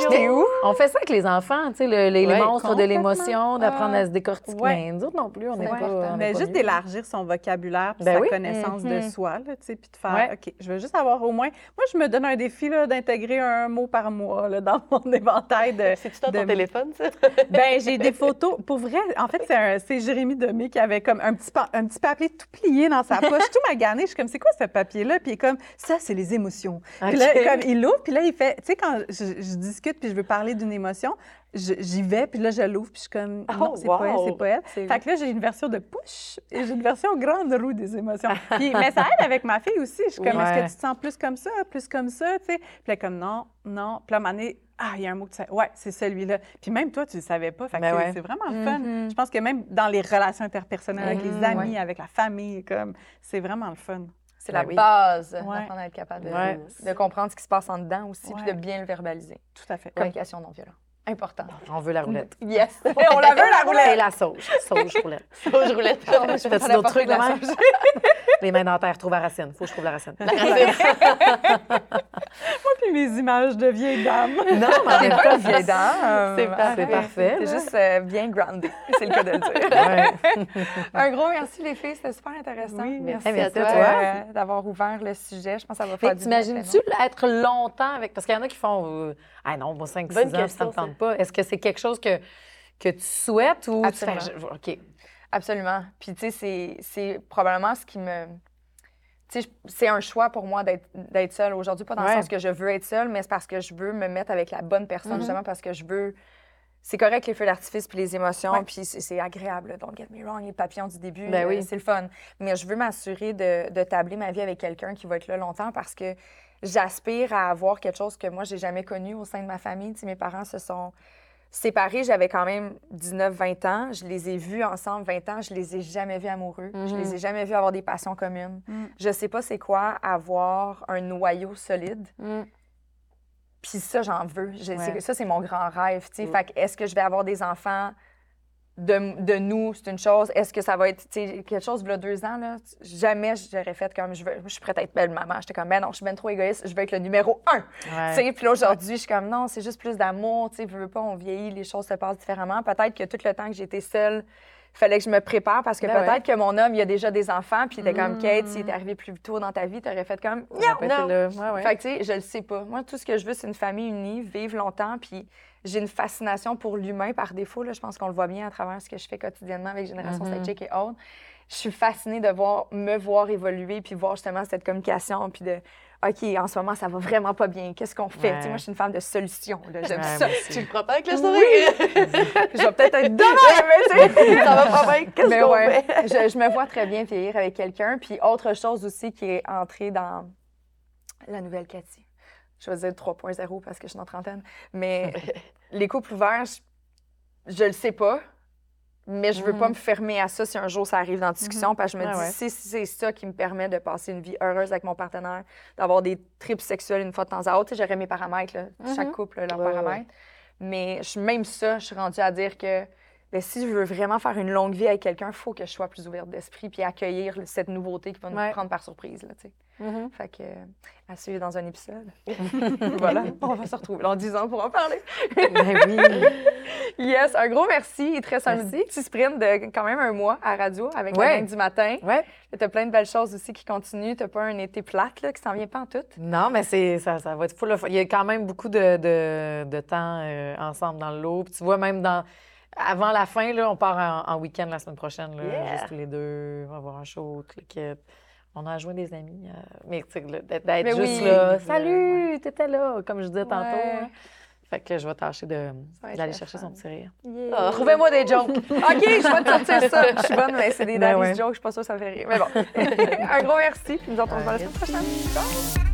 de Tu où? On fait ça avec les enfants, tu sais, les, monstres de l'émotion, d'apprendre à se décortiquer. Mais nous autres non plus, on n'est pas. Mais juste d'élargir son vocabulaire puis ben sa connaissance de mm-hmm. soi, tu sais, puis de faire, OK, je veux juste avoir au moins. Moi, je me donne un défi d'intégrer un mot par mois là, dans mon éventail de. C'est-tu dans ton téléphone, ça? ben j'ai des photos. Pour vrai, en fait, c'est Jérémy Demé qui avait comme un petit, un petit papier tout plié dans sa poche, tout magané. Je suis comme, c'est quoi ce papier-là? Puis il est comme, ça, c'est les émotions. Puis là, comme, il l'ouvre, puis là, il fait, tu sais, quand je, discute puis je veux parler d'une émotion, j'y vais, puis là, je l'ouvre, puis je suis comme, non, oh, c'est pas elle, c'est pas elle. Fait que là, j'ai une version de push et j'ai une version grande roue des émotions. Puis, mais ça aide avec ma fille aussi. Je suis comme, est-ce que tu te sens plus comme ça, plus comme ça, tu sais? Puis là, comme, non, non. Puis là, à un moment ah, il y a un mot que tu sais. Ouais, c'est celui-là. Puis même toi, tu ne le savais pas. Fait ben c'est vraiment fun. Mm-hmm. Je pense que même dans les relations interpersonnelles, avec les mm-hmm. amis, avec la famille, comme c'est vraiment le fun. C'est la ben base d'apprendre à être capable de, comprendre ce qui se passe en dedans aussi, puis de bien le verbaliser. Tout à fait. Communication non violente. Important. On veut la roulette. Yes. on la veut, la roulette. Et la sauge. Sauge roulette. Sauge roulette. Je fais d'autres trucs, la sauge. Les mains dans terre, trouve la racine. Faut que je trouve la racine. Moi, puis mes images de vieilles dames. Non, mais en même temps, vieille dame. C'est parfait. C'est juste euh, bien groundé, c'est le cas de le dire. Un gros merci, les filles. C'était super intéressant. Oui, merci, à toi, euh, d'avoir ouvert le sujet. Je pense que ça va faire du T'imagines-tu être longtemps avec... Parce qu'il y en a qui font... Euh, ah non, moi, 5-6 ans, ça ne me tente pas. Est-ce que c'est quelque chose que, que tu souhaites ou... Absolument. OK. Absolument. Puis, tu sais, c'est probablement ce qui me. Tu sais, c'est un choix pour moi d'être seule aujourd'hui, pas dans le sens que je veux être seule, mais c'est parce que je veux me mettre avec la bonne personne, mm-hmm. justement parce que je veux. C'est correct les feux d'artifice puis les émotions, puis c'est agréable. Don't get me wrong, les papillons du début, ben oui. c'est le fun. Mais je veux m'assurer de, de, tabler ma vie avec quelqu'un qui va être là longtemps parce que j'aspire à avoir quelque chose que moi, j'ai jamais connu au sein de ma famille. Tu sais, mes parents se sont séparés, j'avais quand même 19-20 ans. Je les ai vus ensemble 20 ans. Je les ai jamais vus amoureux. Je les ai mhm. jamais vus avoir des passions communes. Je mm. Je sais pas c'est quoi avoir un noyau solide. Mm. Puis ça, j'en veux. Ça, c'est mon grand rêve. Mm. Fait est-ce que je vais avoir des enfants? De, nous, c'est une chose. Est-ce que ça va être quelque chose, il y a deux ans, là, jamais j'aurais fait comme je veux, je suis prête à être belle maman. J'étais comme, ben non, je suis bien trop égoïste, je veux être le numéro un. Puis là, aujourd'hui, je suis comme, non, c'est juste plus d'amour. Tu sais, veux pas, on vieillit, les choses se passent différemment. Peut-être que tout le temps que j'étais seule, fallait que je me prépare parce que ben peut-être que mon homme, il a déjà des enfants, puis il était comme Kate, s'il était mm. arrivé plus tôt dans ta vie, tu aurais fait comme non, non. Fait que tu sais, je le sais pas. Moi, tout ce que je veux, c'est une famille unie, vivre longtemps, puis j'ai une fascination pour l'humain par défaut. Là. Je pense qu'on le voit bien à travers ce que je fais quotidiennement avec Génération mm et autres. Je suis fascinée de voir, me voir évoluer, puis voir justement cette communication, puis de OK, en ce moment, ça va vraiment pas bien. Qu'est-ce qu'on fait? Moi, je suis une femme de solution. J'aime ça. Tu le prends pas avec le sourire? je vais peut-être être demain, mais ça va pas bien. Qu'est-ce qu'on fait? je, je, me vois très bien vieillir avec quelqu'un. Puis autre chose aussi qui est entrée dans la nouvelle Cathy je vais dire 3.0 parce que je suis en trentaine. Mais les couples ouverts, je, ne le sais pas. Mais je veux pas mm. me fermer à ça si un jour ça arrive dans la discussion, mm-hmm. parce que je me dis, si c'est ça qui me permet de passer une vie heureuse avec mon partenaire, d'avoir des tripes sexuelles une fois de temps à autre, j'aurais mes paramètres, chaque mm-hmm. couple, leurs paramètres. Mais même ça, je suis rendue à dire que ben, si je veux vraiment faire une longue vie avec quelqu'un, il faut que je sois plus ouverte d'esprit puis accueillir cette nouveauté qui va nous prendre par surprise. Là, mm-hmm. Fait que, à suivre dans un épisode. voilà, on va se retrouver dans 10 ans pour en parler. ben oui. Yes, un gros merci. Il te reste un petit sprint de quand même un mois à radio avec ouais. du matin. Ouais. Tu as plein de belles choses aussi qui continuent. Tu n'as pas un été plate là, qui s'en vient pas en tout? Non, mais c'est ça, ça va être fou. Il y a quand même beaucoup de, de, de temps euh, ensemble dans l'eau. Tu vois, même dans avant la fin, là, on part en, week-end la semaine prochaine, là, juste tous les deux. On va avoir un show, l'équipe. On a joint des amis. Euh, mais d'être juste là. Salut, t'étais là, comme je disais tantôt. Hein. Fait que je vais tâcher d'aller chercher son petit rire. Ah, trouvez-moi des jokes. OK, je vais te sortir ça. Je suis bonne, mais c'est des ben jokes. Je suis pas sûre que ça fait rire. Mais bon. un gros merci. Puis nous entendons la semaine prochaine.